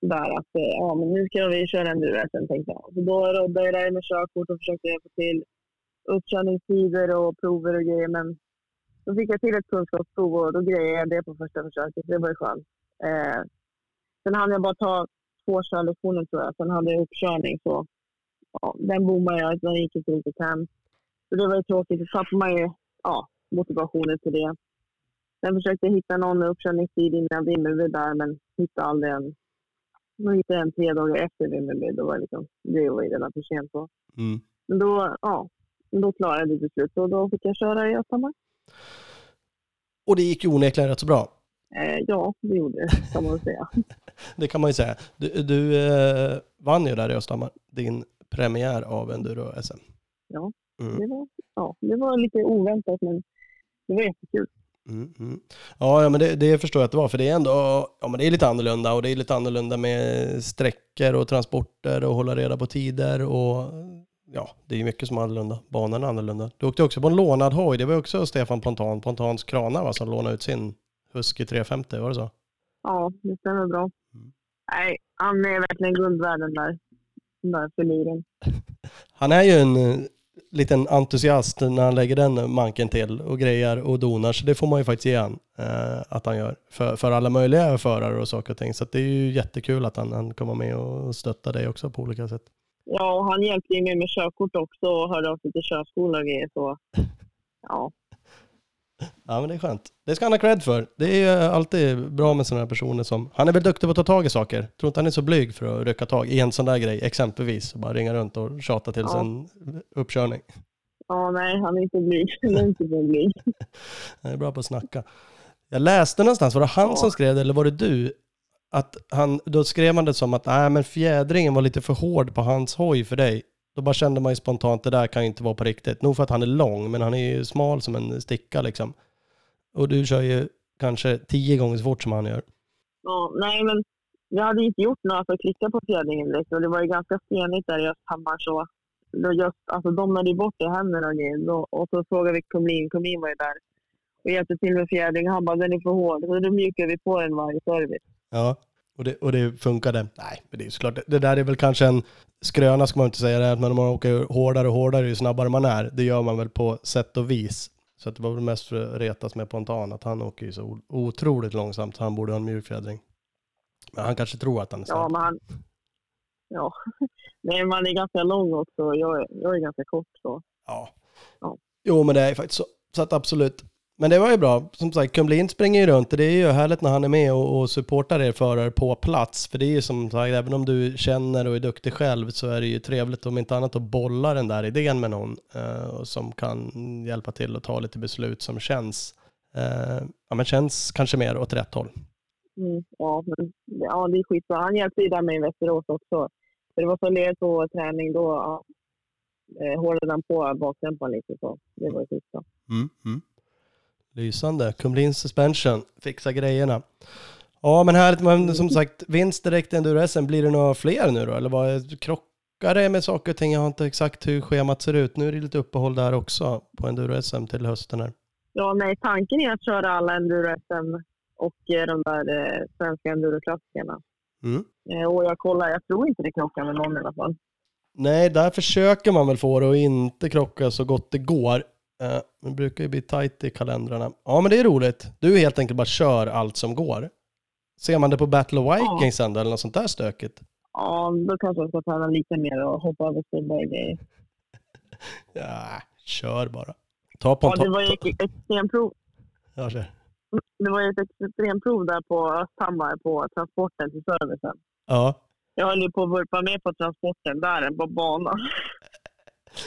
där att eh, ja, men nu ska vi köra enduro-SM tänkte jag. Så då roddade jag där med körkort och försökte få till uppkörningstider och prover och grejer. Men då fick jag till ett kunskapsprov och då grejade jag det på första försöket. Det var ju skönt. Eh, sen hann jag bara ta två körlektioner tror jag. Sen hade jag uppkörning så ja, den bommade jag. Den gick inte riktigt hem. Så det var ju tråkigt. Då tappade man ju ja, motivationen till det. Sen försökte jag hitta någon uppkörningstid innan Vimmerby där, men hittade aldrig en. Nu hittade jag en tre dagar efter Vimmerby. Då var det, liksom, det var ju redan för sent. Mm. Men då, ja, då klarade jag det till slut och då fick jag köra i Östhammar. Och det gick ju onekligen rätt så bra. Eh, ja, det gjorde det kan man säga. Det kan man ju säga. Du, du eh, vann ju där i Östhammar, din premiär av enduro-SM. Ja. Mm. Det, var, ja, det var lite oväntat, men det var jättekul. Mm, mm. Ja, ja, men det, det förstår jag att det var, för det är ändå, ja men det är lite annorlunda och det är lite annorlunda med sträckor och transporter och hålla reda på tider och ja, det är mycket som är annorlunda. Banan är annorlunda. Du åkte också på en lånad hoj, det var också Stefan Pontan, Pontans kranar va, som lånade ut sin Husky 350, var det så? Ja, det stämmer bra. Mm. Nej, han är verkligen guld värd den där, den där filuren. Han är ju en liten entusiast när han lägger den manken till och grejer och donar, så det får man ju faktiskt ge han eh, att han gör för, för alla möjliga förare och saker och ting. Så att det är ju jättekul att han, han kommer med och stöttar dig också på olika sätt. Ja, och han hjälpte ju mig med körkort också och hörde av sig till körskola och grejer. Så, ja, Ja men det är skönt. Det ska han ha cred för. Det är ju alltid bra med sådana här personer som, han är väl duktig på att ta tag i saker. Tror inte han är så blyg för att rycka tag i en sån där grej, exempelvis. Och bara ringa runt och tjata till Ja. en uppkörning. ja nej, han är inte blyg. Långt ifrån blyg. Han är bra på att snacka. Jag läste någonstans, var det han Ja. som skrev det eller var det du? Att han, då skrev man det som att nej men fjädringen var lite för hård på hans hoj för dig. Då bara kände man ju spontant det där kan ju inte vara på riktigt. Nog för att han är lång men han är ju smal som en sticka liksom. Och du kör ju kanske tio gånger så fort som han gör. Ja, nej, men jag hade inte gjort något för att klicka på fjädringen direkt och det var ju ganska stenigt där i Östhammar så då just, alltså, domnade ju bort det händerna och grejer. Och så frågade vi Kumlin, Kumlin var ju där och hjälpte till med fjädring. Han bara, den är för hård. Så då mjukade vi på den varje service. Ja, och det, och det funkade. Nej, men det är såklart. Det där är väl kanske en skröna ska man inte säga, det att när man åker hårdare och hårdare ju snabbare man är. Det gör man väl på sätt och vis. Så att det var väl mest för att retas med Pontan, att han åker ju så otroligt långsamt, så han borde ha en mjukfjädring. Men han kanske tror att han är Ja, snabb. men han... Ja. Nej, man är ganska lång också. Jag, är- jag är ganska kort så. Ja. Ja. Jo, men det är faktiskt så. Så att absolut. Men det var ju bra. Som sagt, Kumlin springer ju runt. Det är ju härligt när han är med och, och supportar er förare på plats. För det är ju som sagt, även om du känner och är duktig själv så är det ju trevligt om inte annat att bolla den där idén med någon eh, och som kan hjälpa till att ta lite beslut som känns, eh, ja, men känns kanske mer åt rätt håll. Mm, ja, men, ja, det är skitbra. Han hjälpte ju där med i Västerås också. För det var så ledigt på träning då. Ja, eh, hårdade han på bakdämparen lite så. Det var ju skitbra. Mm, mm. Lysande. Kumlin Suspension, fixa grejerna. Ja, men härligt. Men som sagt, vinst direkt i Enduro-SM. Blir det några fler nu då? Eller vad, krockar det med saker och ting? Jag har inte exakt hur schemat ser ut. Nu är det lite uppehåll där också på Enduro-SM till hösten här. Ja, nej, tanken är att köra alla enduro-SM och eh, de där eh, svenska enduro-klassikerna. Mm. Eh, och jag kollar, jag tror inte det krockar med någon i alla fall. Nej, där försöker man väl få det att inte krocka så gott det går. Eh, det brukar ju bli tajt i kalendrarna. Ja, men det är roligt. Du helt enkelt bara kör allt som går. Ser man det på Battle of Vikings ändå, eller något sånt där stökigt? Ja, då kanske jag ska träna lite mer och hoppa över stubbar och grejer. Ja, kör bara. Ta Ja, ponton. det var ju ett extremprov. Ja, kör. Det var ju ett extremprov där på Östhammar på transporten till servicen. ja, Jag höll ju på att vurpa med på transporten där på banan.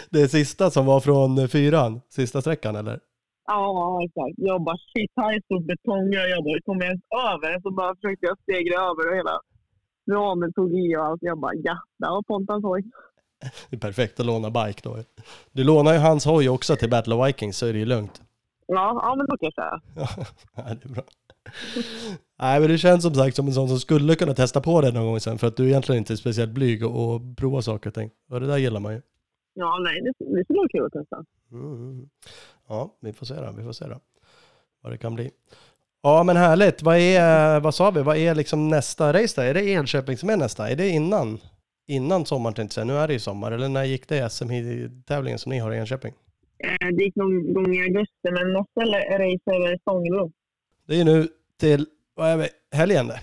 Det sista som var från fyran, sista sträckan eller? Ja, exakt. Jag bara shit, här är stor betong. Jag bara, kommer jag ens över? Så bara försökte jag stegra över och hela ramen tog i och allt. Jag bara ja, där var Pontans hoj. Det är perfekt att låna bike då. Du lånar ju hans hoj också till Battle of Vikings så är det ju lugnt. Ja, ja men då kan jag säga. Ja, det är bra. Nej, men det känns som sagt som en sån som skulle kunna testa på det någon gång sen för att du egentligen inte är speciellt blyg och, och prova saker och ting. Och det där gillar man ju. Ja, nej, det, det skulle vara kul att testa. Mm. Ja, vi får se då, vi får se då. Vad det kan bli. Ja, men härligt. Vad är, vad sa vi, vad är liksom nästa race då? Är det Enköping som är nästa? Är det innan? Innan sommaren tänkte jag säga. Nu är det ju sommar. Eller när gick det SM-tävlingen som ni har i Enköping? Eh, det gick någon gång i augusti, men nästa race är väl Stångebro. Det är ju nu till, vad är vi, helgen det?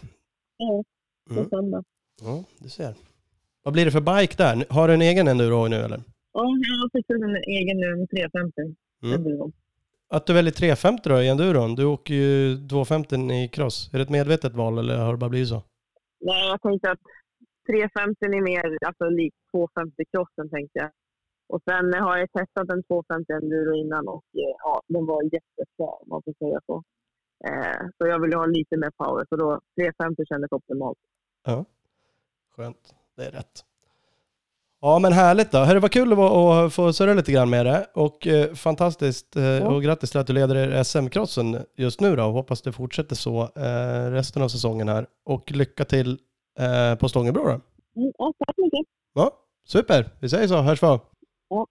Ja, på Mm. söndag. Ja, du ser. Vad blir det för bike där? Har du en egen enduro nu eller? Ja, jag fixat en egen nu, 350. Mm. Att du väljer 350 då i enduron? Du åker ju 250 i cross. Är det ett medvetet val eller har det bara blivit så? Nej, jag tänkte att 350 är mer alltså, lik 250 crossen tänkte jag. Och sen har jag testat en 250 enduro innan och eh, ja, den var jättebra om man får säga så. Eh, så jag ville ha lite mer power, så då 350 kändes optimalt. Skönt, det är rätt. Ja men härligt då. Hörru, vad kul det var att få surra lite grann med det. Och eh, fantastiskt. Eh, Och grattis till att du leder er SM-crossen just nu då. Och hoppas det fortsätter så eh, resten av säsongen här. Och lycka till eh, på Stångebro då. Mm, ja, tack så mycket. Ja, super. Vi säger så. Hörs vi. Ja,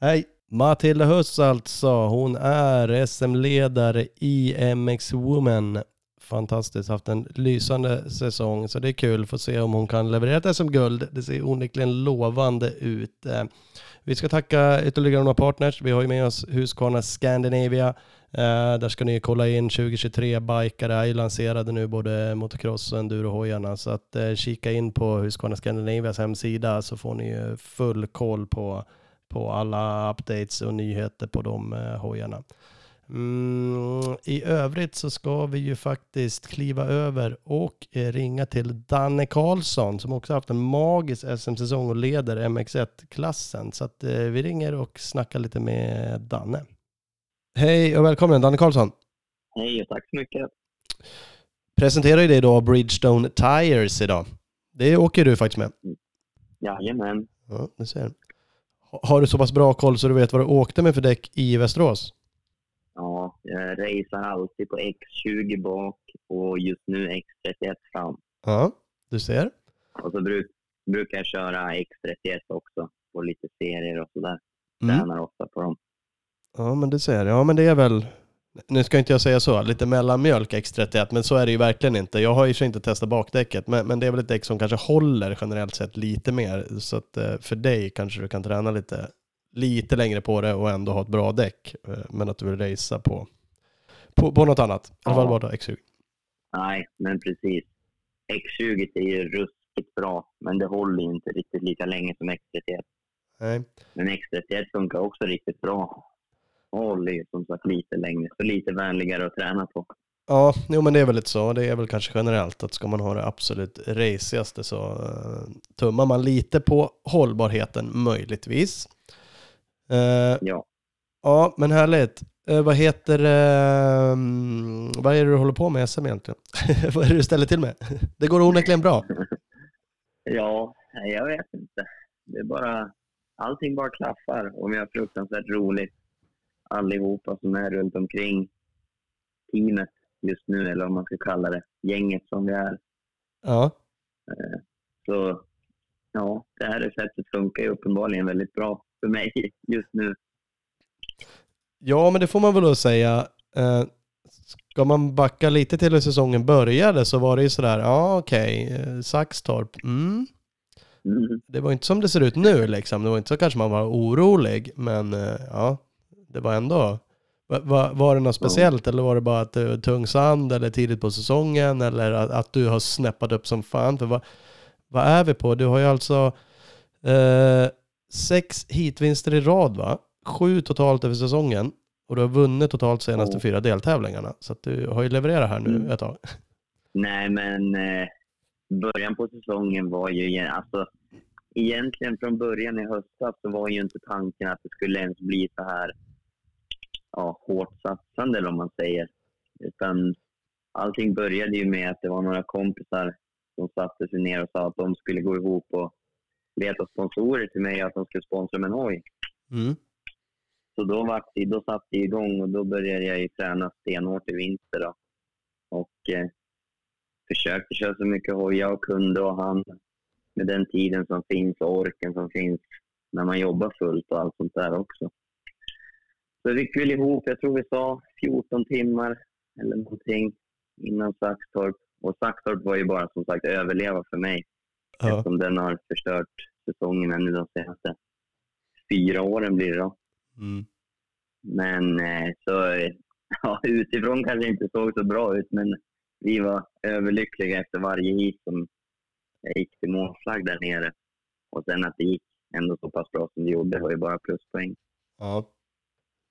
hej! Matilda Huss alltså. Hon är SM-ledare i MX Women. Fantastiskt, haft en lysande säsong så det är kul att få se om hon kan leverera det som guld. Det ser onekligen lovande ut. Eh, vi ska tacka ytterligare några partners. Vi har ju med oss Husqvarna Scandinavia. Eh, där ska ni kolla in 2023 bikare är ju lanserade nu både motocross och endurohojarna. Så att eh, kika in på Husqvarna Scandinavias hemsida så får ni ju full koll på på alla updates och nyheter på de hojarna. Mm, I övrigt så ska vi ju faktiskt kliva över och eh, ringa till Danne Karlsson som också haft en magisk SM-säsong och leder MX1-klassen. Så att eh, vi ringer och snackar lite med Danne. Hej och välkommen Danne Karlsson. Hej och tack så mycket. Presenterar ju dig då Bridgestone Tires idag. Det åker du faktiskt med. Jajamän. Ja, ser. Ha- Har du så pass bra koll så du vet vad du åkte med för däck i Västerås? Ja, jag racear alltid på X20 bak och just nu X31 fram. Ja, du ser. Och så bruk, brukar jag köra X31 också. på lite serier och sådär. Mm. Tränar ofta på dem. Ja, men det ser. Ja, men det är väl, nu ska inte jag säga så, lite mellanmjölk X31, men så är det ju verkligen inte. Jag har ju inte testat bakdäcket, men, men det är väl ett däck som kanske håller generellt sett lite mer. Så att eh, för dig kanske du kan träna lite, lite längre på det och ändå ha ett bra däck. eh, Men att du vill racea på, på, på något annat. I alla fall bara då X20. Nej, men precis. X20 är ju ruskigt bra, men det håller ju inte riktigt lika länge som X31. Nej. Men X31 funkar också riktigt bra. Håller ju som sagt lite längre, så lite vänligare att träna på. Ja, jo men det är väl lite så. Det är väl kanske generellt att ska man ha det absolut racigaste så uh, tummar man lite på hållbarheten möjligtvis. Eh, Ja. ja, men härligt. Eh, vad heter eh, vad är det du håller på med i SM egentligen? vad är det du ställer till med? det går onekligen bra. Ja, jag vet inte. Det är bara... Allting bara klaffar och vi har fruktansvärt roligt allihopa som är runt omkring teamet just nu, eller vad man ska kalla det. Gänget som vi är. Ja, Så ja, det här receptet funkar ju uppenbarligen väldigt bra för mig just nu. ja men det får man väl då säga. Eh, ska man backa lite till hur säsongen började så var det ju sådär, ja okej, eh, Saxtorp, mm. Mm. det var inte som det ser ut nu liksom. Det var inte så kanske man var orolig, men eh, ja, det var ändå. Va, va, var det något speciellt eller var det bara att det var tung sand eller tidigt på säsongen eller att, att du har snäppat upp som fan? För vad, vad är vi på? Du har ju alltså eh, sex hitvinster i rad va? Sju totalt över säsongen och du har vunnit totalt senaste Ja. fyra deltävlingarna. Så att du har ju levererat här nu Mm. ett tag. Nej, men eh, början på säsongen var ju... Alltså, egentligen från början i höstas så var ju inte tanken att det skulle ens bli så här ja, hårt satsande, eller vad man säger. Utan allting började ju med att det var några kompisar som satte sig ner och sa att de skulle gå ihop och leta sponsorer till mig att de skulle sponsra med en hoj. Mm. Så då, var då satte det igång och då började jag ju träna stenhårt i vinter. Då. Och eh, försökte köra så mycket hoj jag kunde och han med den tiden som finns och orken som finns när man jobbar fullt och allt sånt där också. Så vi fick väl ihop, jag tror vi sa 14 timmar eller någonting innan Saxtorp. Och Saxtorp var ju bara som sagt överleva för mig Ja. eftersom den har förstört säsongerna nu de senaste fyra åren blir det då. Mm. Men eh, så, ja, utifrån kanske det inte såg så bra ut, men vi var överlyckliga efter varje hit som gick till målflagg där nere. Och sen att det gick ändå så pass bra som det gjorde var ju bara pluspoäng. Ja.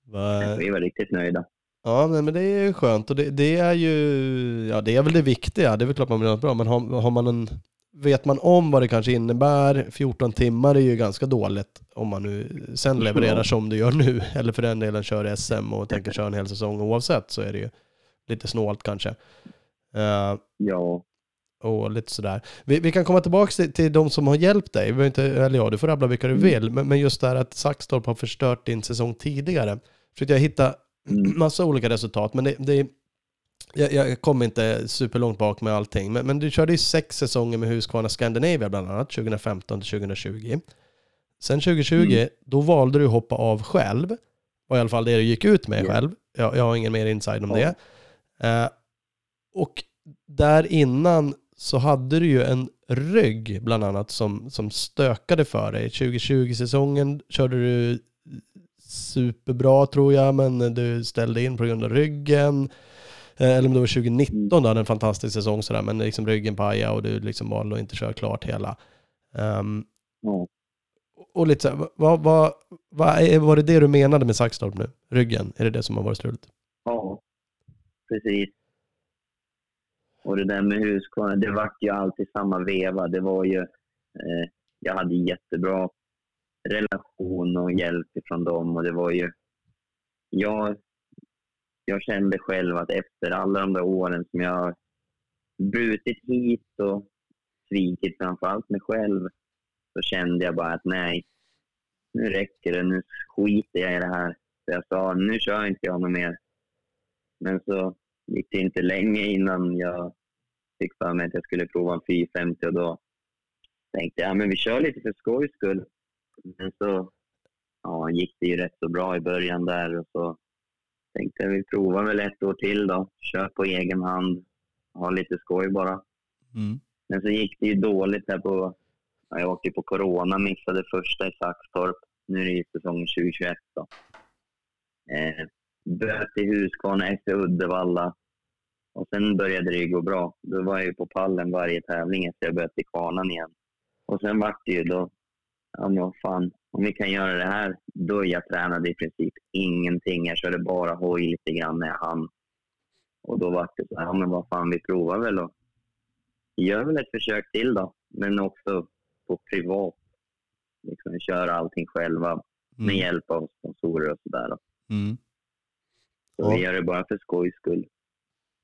Va- Vi var riktigt nöjda. Ja, nej, men det är ju skönt och det, det är ju, ja det är väl det viktiga, det är väl klart man blir något bra, men har, har man en, vet man om vad det kanske innebär, 14 timmar är ju ganska dåligt om man nu sen levererar som du gör nu, eller för den delen kör SM och tänker köra en hel säsong oavsett så är det ju lite snålt kanske. Eh, Ja, och lite sådär. Vi, vi kan komma tillbaka till, till de som har hjälpt dig. Vi inte, eller ja, du får rabbla vilka du Mm. vill. Men, men just det här att Saxtorp har förstört din säsong tidigare. Försökte jag hitta Mm. massa olika resultat, men det, det jag, jag kom inte superlångt bak med allting. Men, men du körde ju sex säsonger med Husqvarna Scandinavia bland annat, 2015 till 2020. Sen 2020, Mm. då valde du att hoppa av själv. Var i alla fall det du gick ut med Ja. själv. Jag, jag har ingen mer inside om Ja. det. Eh, och där innan så hade du ju en rygg bland annat som, som stökade för dig. 2020-säsongen körde du superbra tror jag, men du ställde in på grund av ryggen. Eh, Eller om det var 2019 då, hade en fantastisk säsong sådär, men liksom ryggen pajade och du liksom valde att inte köra klart hela. Ehm, ja. och lite såhär, vad, vad, vad, var det det du menade med Saxtorp nu? Ryggen, är det det som har varit struligt? ja, precis. Och det där med Husqvarna, det vart ju alltid samma veva. Det var ju, eh, jag hade jättebra relation och hjälp ifrån dem och det var ju, jag, jag kände själv att efter alla de där åren som jag har brutit hit och svikit framförallt mig själv så kände jag bara att nej, nu räcker det, nu skiter jag i det här. Så jag sa, nu kör inte jag något mer. Men så gick det inte länge innan jag fick för mig att jag skulle prova en 450 och då tänkte jag, men vi kör lite för skojs skull. Men så ja, gick det ju rätt så bra i början där och så tänkte vi provar väl ett år till då. Kör på egen hand, ha lite skoj bara. Mm. Men så gick det ju dåligt här på... Ja, jag åkte på corona, missade första i Saxtorp. Nu är det ju säsongen 2021 då. Eh, böt i Huskvarna efter Uddevalla. Och sen började det ju gå bra. Då var jag ju på pallen varje tävling efter jag böt i Kvarnan igen. Och sen vart det ju då, ja men vad fan, om vi kan göra det här. Då jag tränade i princip ingenting. Jag körde bara hoj lite grann när jag hann. Och då var det så här, ja men vad fan, vi provar väl och gör väl ett försök till då. Men också på privat. Liksom köra allting själva med Mm. hjälp av sponsorer och sådär. Mm. Så Ja. vi gör det bara för skojs skull.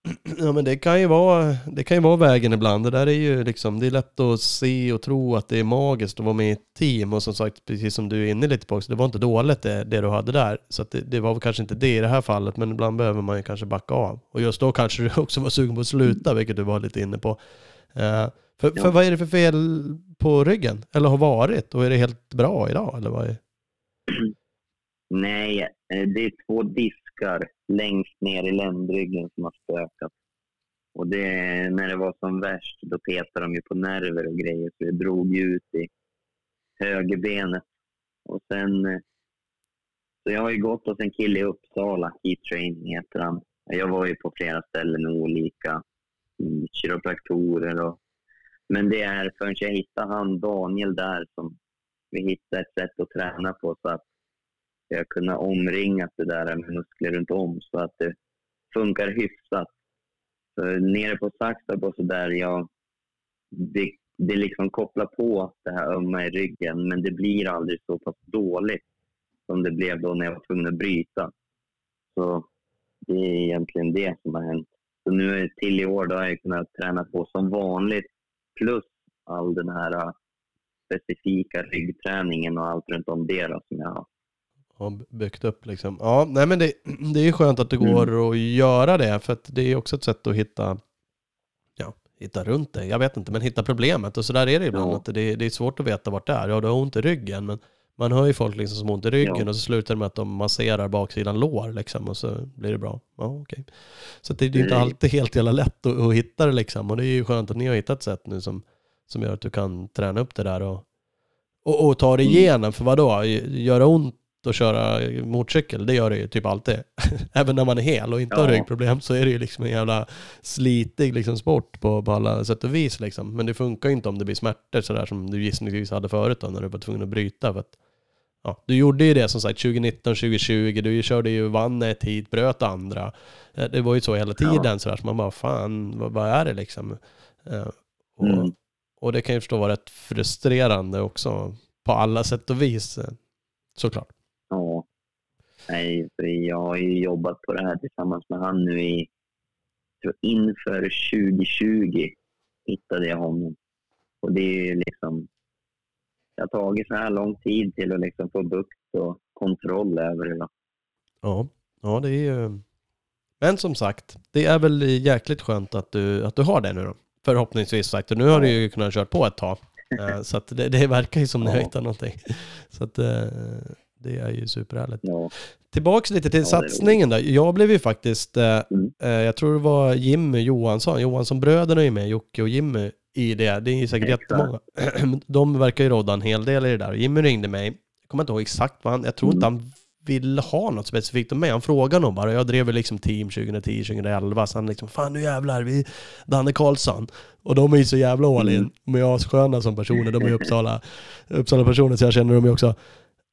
Ja men det kan ju vara, det kan ju vara vägen ibland. Det där är ju liksom, det är lätt att se och tro att det är magiskt att vara med i ett team. Och som sagt, precis som du är inne lite på också, det var inte dåligt det, det du hade där. Så det, det var väl kanske inte det i det här fallet, men ibland behöver man ju kanske backa av. Och just då kanske du också var sugen på att sluta, vilket du var lite inne på. Eh, för, Ja. för vad är det för fel på ryggen? Eller har varit? Och är det helt bra idag? Eller vad är... Nej, eh, det är två diskar längst ner i ländryggen som har spökat. Och det, när det var som värst, då petade de ju på nerver och grejer, så det drog ju ut i högerbenet. Och sen... Så jag har ju gått hos en kille i Uppsala, Keith Train heter han. Jag var ju på flera ställen med olika kiropraktorer och... Men det är förrän jag hittade han Daniel där som vi hittade ett sätt att träna på så att jag kunna omringa det där med muskler runt om så att det funkar hyfsat. Så nere på Saxtorp och så där, det, det liksom kopplar på det här ömma i ryggen men det blir aldrig så pass dåligt som det blev då när jag var tvungen att bryta. Så det är egentligen det som har hänt. Så nu till i år då har jag kunnat träna på som vanligt plus all den här äh, specifika ryggträningen och allt runt om det då, som jag har har byggt upp liksom. Ja, nej men det, det är skönt att det Mm. går att göra det för det är också ett sätt att hitta, ja, hitta runt det. Jag vet inte, men hitta problemet och så där är det ibland. Ja. Att det, det är svårt att veta vart det är. Ja, du har ont i ryggen, men man hör ju folk liksom som har ont i ryggen Ja. och så slutar det med att de masserar baksidan lår liksom och så blir det bra. Ja, okej. Så det, det är inte Nej. alltid helt jävla lätt att, att hitta det liksom och det är ju skönt att ni har hittat ett sätt nu som, som gör att du kan träna upp det där och, och, och ta dig Mm. igenom. För vad då? Göra ont att köra motorcykel, det gör det ju typ alltid. Även när man är hel och inte har Ja. ryggproblem så är det ju liksom en jävla slitig liksom sport på, på alla sätt och vis liksom. Men det funkar ju inte om det blir smärtor sådär som du gissningsvis hade förut då när du var tvungen att bryta. För att, ja, du gjorde ju det som sagt 2019, 2020, du körde ju, vann ett hit, bröt andra. Eh, Det var ju så hela tiden Ja. sådär så man bara fan, vad, vad är det liksom? Eh, Och, Mm. och det kan ju förstå vara rätt frustrerande också på alla sätt och vis. eh, Såklart. Nej, för jag har ju jobbat på det här tillsammans med han nu i... Tror inför 2020 hittade jag honom. Och det är ju liksom... Det har tagit så här lång tid till att liksom få bukt och kontroll över det. Då. Ja, ja det är ju... Men som sagt, det är väl jäkligt skönt att du, att du har det nu då. Förhoppningsvis sagt. Och nu har du ju kunnat köra på ett tag. Eh, Så att det, det verkar ju som ni har hittat någonting. Så att eh, det är ju superhärligt. Ja. Tillbaks lite till Ja, satsningen då. Jag blev ju faktiskt, eh, Mm. eh, jag tror det var Jimmy Johansson, Johansson-bröderna är ju med, Jocke och Jimmy i det. Det är ju säkert Exakt. jättemånga. De verkar ju rodda en hel del i det där. Jimmy ringde mig, jag kommer inte ihåg exakt vad han, jag tror inte Mm. han ville ha något specifikt om mig. Han frågade nog bara. Jag drev ju liksom team 2010, 2011. Så han liksom, fan nu jävlar, vi, Danne Karlsson. Och de är ju så jävla all in. Mm. De är ju assköna som personer. De är ju Uppsala, Uppsala personer så jag känner dem ju också.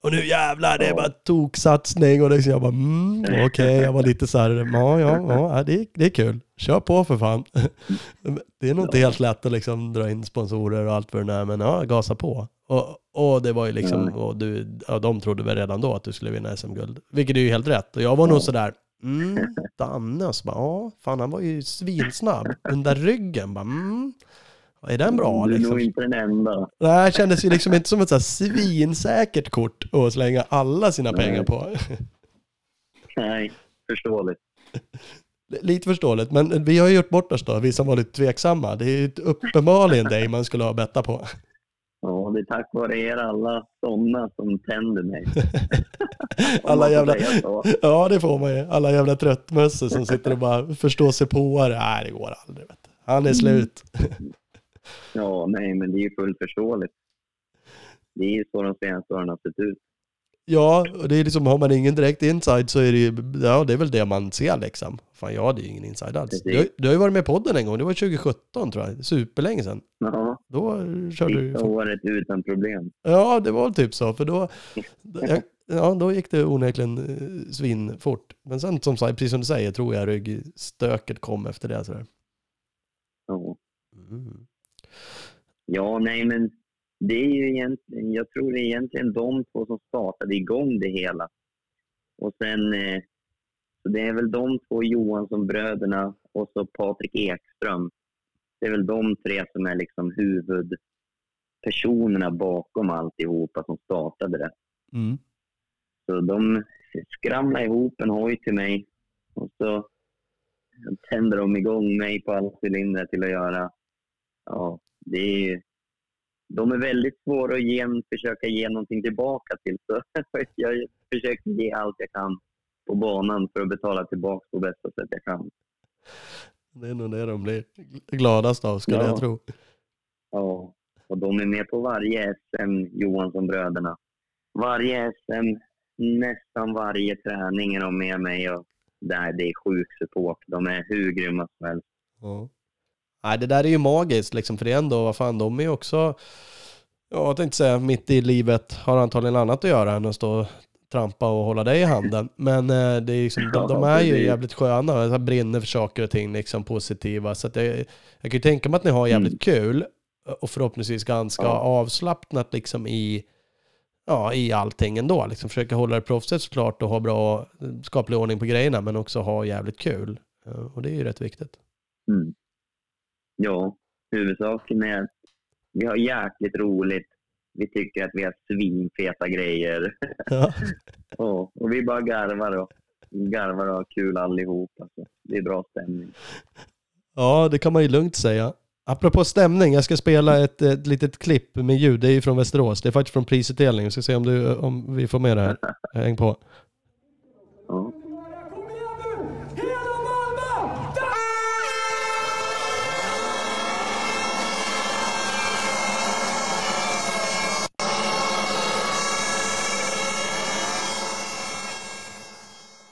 Och nu jävlar, det är bara toksatsning och liksom jag bara mm, okej, jag var lite så här, ja, ja, ja, det, är- det är kul. Kör på för fan. Det är nog inte helt lätt att liksom dra in sponsorer och allt för det där, men ja, gasa på. Och, och det var ju liksom, och du, ja, de trodde väl redan då att du skulle vinna SM-guld. Vilket är ju helt rätt. Och jag var nog Ja. sådär, mm, Danne, och så bara, ja, fan han var ju svinsnabb. Den där ryggen, bara, mm, är den bra Du är liksom? nog inte den enda. Nej, det kändes ju liksom inte som ett så här svinsäkert kort att slänga alla sina Nej. pengar på. Nej, förståeligt. Lite förståeligt, men vi har ju gjort bort oss då, vi som var lite tveksamma. Det är ju uppenbarligen dig man skulle ha bettat på. Ja, det är tack vare er alla sådana som tänder mig. Alla jävla... Ja, det får man ju. Alla jävla tröttmössor som sitter och bara förstår sig på det. Nej, det går aldrig. Vet du. Han är slut. Ja, nej, men det är ju fullt förståeligt. Det är ju så de senaste åren har sett ut. Ja, och det är liksom, har man ingen direkt inside så är det ju, ja det är väl det man ser liksom. Fan jag hade ju ingen inside alls. Du, har- du har ju varit med i podden en gång, det var 2017 tror jag, superlänge sedan. Ja, Då körde du sista året utan problem. Ja, det var typ så, för då, jag, ja, då gick det onekligen eh, svinfort. Men sen som sagt, precis som du säger, tror jag ryggstöket kom efter det. Sådär. Ja. Mm. Ja, nej, men det är ju egentligen, jag tror det är egentligen de två som startade igång det hela. Och sen, eh, så det är väl de två Johansson-bröderna och så Patrik Ekström. Det är väl de tre som är liksom huvudpersonerna bakom alltihopa som startade det. Mm. Så de skramlade ihop en hoj till mig och så tänder de igång mig på alla cylindrar till att göra. Ja, det är de är väldigt svåra att ge, försöka ge någonting tillbaka till. Så jag försöker ge allt jag kan på banan för att betala tillbaka på bästa sätt jag kan. Det är nog det de blir gladast av, skulle Ja. jag tro. Ja, och de är med på varje SM, Johansson-bröderna. Varje SM, nästan varje träning är de med mig. Och där, det är sjuk support. De är hur grymma som helst. Ja. Nej, det där är ju magiskt liksom, för det är ändå, vad fan, de är ju också, ja, jag tänkte säga, mitt i livet har antagligen annat att göra än att stå och trampa och hålla dig i handen. Men eh, det är liksom, de, de är ju jävligt sköna, alltså, brinner för saker och ting, liksom positiva. Så jag, jag kan ju tänka mig att ni har jävligt kul och förhoppningsvis ganska Ja. avslappnat liksom i, ja, i allting ändå. Liksom försöka hålla det proffsigt såklart och ha bra skaplig ordning på grejerna, men också ha jävligt kul. Eh, Och det är ju rätt viktigt. Mm. Ja, huvudsaken är att vi har jäkligt roligt. Vi tycker att vi har svinfeta grejer. Ja. Ja, och vi bara garvar och garvar och har kul allihop. Alltså. Det är bra stämning. Ja, det kan man ju lugnt säga. Apropå stämning, jag ska spela ett, ett litet klipp med ljud. Det är ju från Västerås. Det är faktiskt från prisutdelningen. Vi ska se om, du, om vi får med det här. Häng på.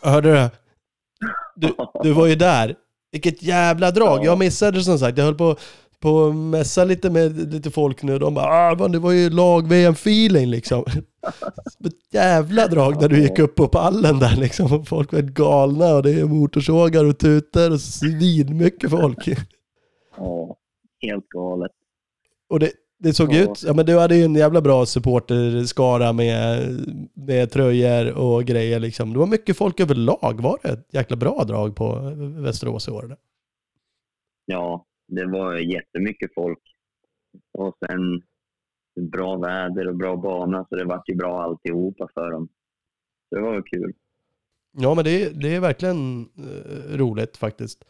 Hörde du det? Du, du var ju där. Vilket jävla drag. Ja. Jag missade som sagt. Jag höll på på mässa lite med lite folk nu. De bara ah, vad, det var ju lag-VM-feeling liksom. Ett jävla drag när du gick upp på pallen där liksom. Folk var galna och det är motorsågar och tutor och svinmycket folk. ja, helt galet. Och det, det såg Ja. ut, ja men du hade ju en jävla bra supporterskara med, med tröjor och grejer liksom. Det var mycket folk överlag. Var det ett jäkla bra drag på Västerås i år? Ja, det var jättemycket folk. Och sen bra väder och bra bana, så det vart ju bra alltihopa för dem. Så det var kul. Ja men det, är- det är verkligen eh, roligt faktiskt.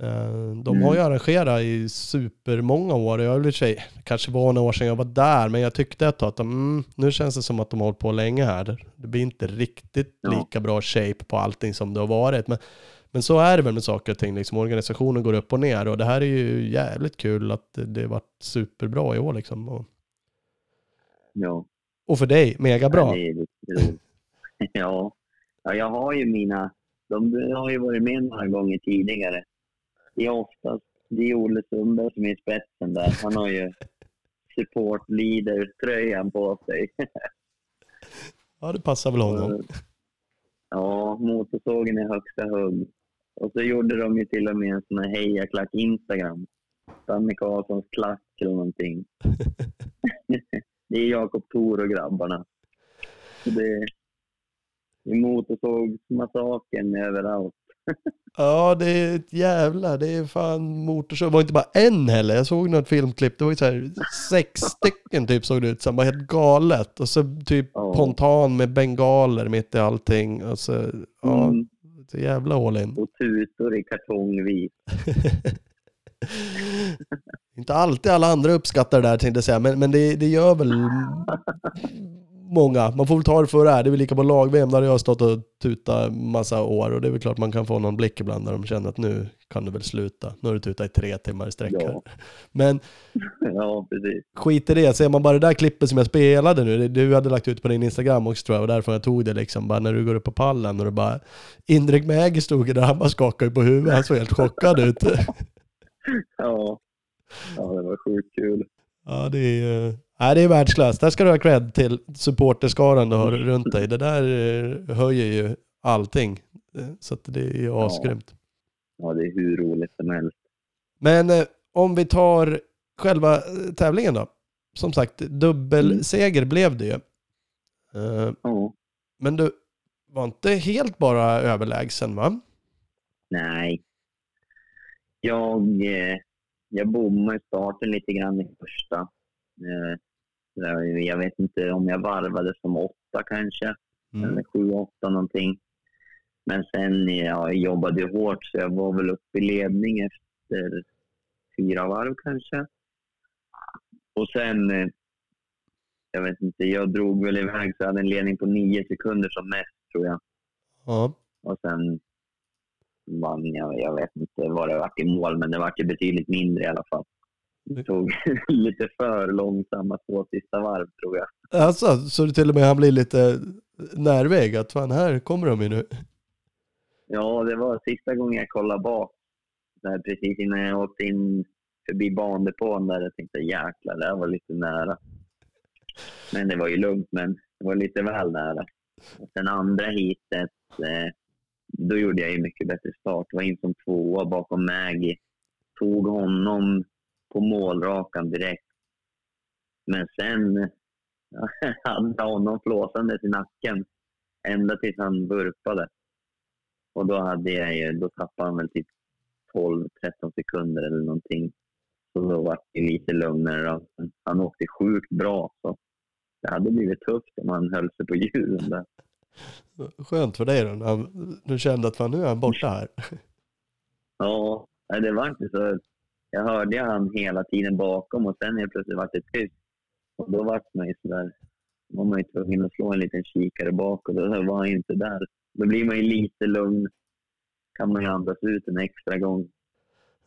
Eh, de Mm. har ju arrangerat i supermånga år. Jag vill sig, kanske var några år sedan jag var där, men jag tyckte ett tag att mm, nu känns det som att de har hållit på länge här. Det blir inte riktigt Ja. lika bra shape på allting som det har varit. Men, men så är det väl med saker och ting. Liksom, organisationen går upp och ner och det här är ju jävligt kul att det, har varit superbra i år liksom. Och, Ja. och för dig, mega bra. Ja. ja, jag har ju mina... De har ju varit med några gånger tidigare. Det är oftast det är Olle Sundberg som är i spetsen där. Han har ju support leader-tröjan på sig. Ja, det passar väl honom. Ja, motorsågen är högsta hugg. Och så gjorde de ju till och med en sån här hejaklack Instagram. Danne Karlssons klack eller någonting. det är Jakob Thor och grabbarna. Så det är motorsågsmassakern överallt. Ja, det är ett jävla, det är fan motorsåg. Det var inte bara en heller. Jag såg något filmklipp, det var ju så här sex stycken typ såg det ut som. Bara helt galet. Och så typ Ja. pontan med bengaler mitt i allting. Och så, ja, Mm. så jävla all in. Och tutor i kartongvis. Inte alltid alla andra uppskattar det där tänkte jag säga, men, men det, det gör väl många. Man får väl ta det för det är. Det är väl lika på lag-VM, där har jag stått och tutat massa år och det är väl klart man kan få någon blick ibland när de känner att nu kan du väl sluta. Nu har du tutat i tre timmar i sträck här. Ja. Men ja, precis. skit i det, ser man bara det där klippet som jag spelade nu, du hade lagt ut på din Instagram också tror jag, och därför jag tog det liksom, bara när du går upp på pallen och det bara, Indrek Mägi stod där, han bara skakade på huvudet, han såg helt chockad ut. Ja. ja, det var sjukt kul. Ja, det är, nej, det är världsklass. Där ska du ha cred till supporterskaran du har runt dig. Det där eh, höjer ju allting. Eh, Så det är ju Ja. asgrymt. Ja, det är hur roligt som helst. Men eh, om vi tar själva tävlingen då. Som sagt, dubbelseger blev det ju. Eh, Ja. Men du var inte helt bara överlägsen va? Nej. Jag, eh, jag bommade starten lite grann i första. Eh, jag vet inte om jag varvade som åtta kanske, Mm. eller sju, åtta någonting. Men sen ja, jag jobbade jag hårt så jag var väl uppe i ledning efter fyra varv kanske. Och sen, eh, jag vet inte, jag drog väl iväg så jag hade en ledning på nio sekunder som mest tror jag. Ja. Och sen vann jag, jag vet inte vad det vart i mål, men det vart ju betydligt mindre i alla fall. Det tog lite för långsamma två sista varv tror jag. Alltså, så du till och med han blir lite närväg att fan här kommer de ju nu. Ja, det var sista gången jag kollade bak. Där precis innan jag åkte in förbi bandepån där jag tänkte jäklar, det här var lite nära. Men det var ju lugnt, men det var lite väl nära. Och sen andra heatet, eh, då gjorde jag ju mycket bättre start. Var in som tvåa bakom Maggie. Tog honom på målrakan direkt. Men sen hade jag honom flåsandes i nacken ända tills han vurpade. Och då, hade jag ju, då tappade han väl typ 12-13 sekunder eller någonting. Så då var det lite lugnare. Han åkte sjukt bra. Så det hade blivit tufft om han höll sig på hjulen där. Skönt för dig då, när han- du kände att fan nu är han borta här. Ja, det var inte så. Jag hörde han hela tiden bakom och sen helt plötsligt var det tyst. Och då var man ju sådär. Då var man ju tvungen att slå en liten kikare bak och då var han ju inte där. Då blir man ju lite lugn. Kan man ju andas ut en extra gång.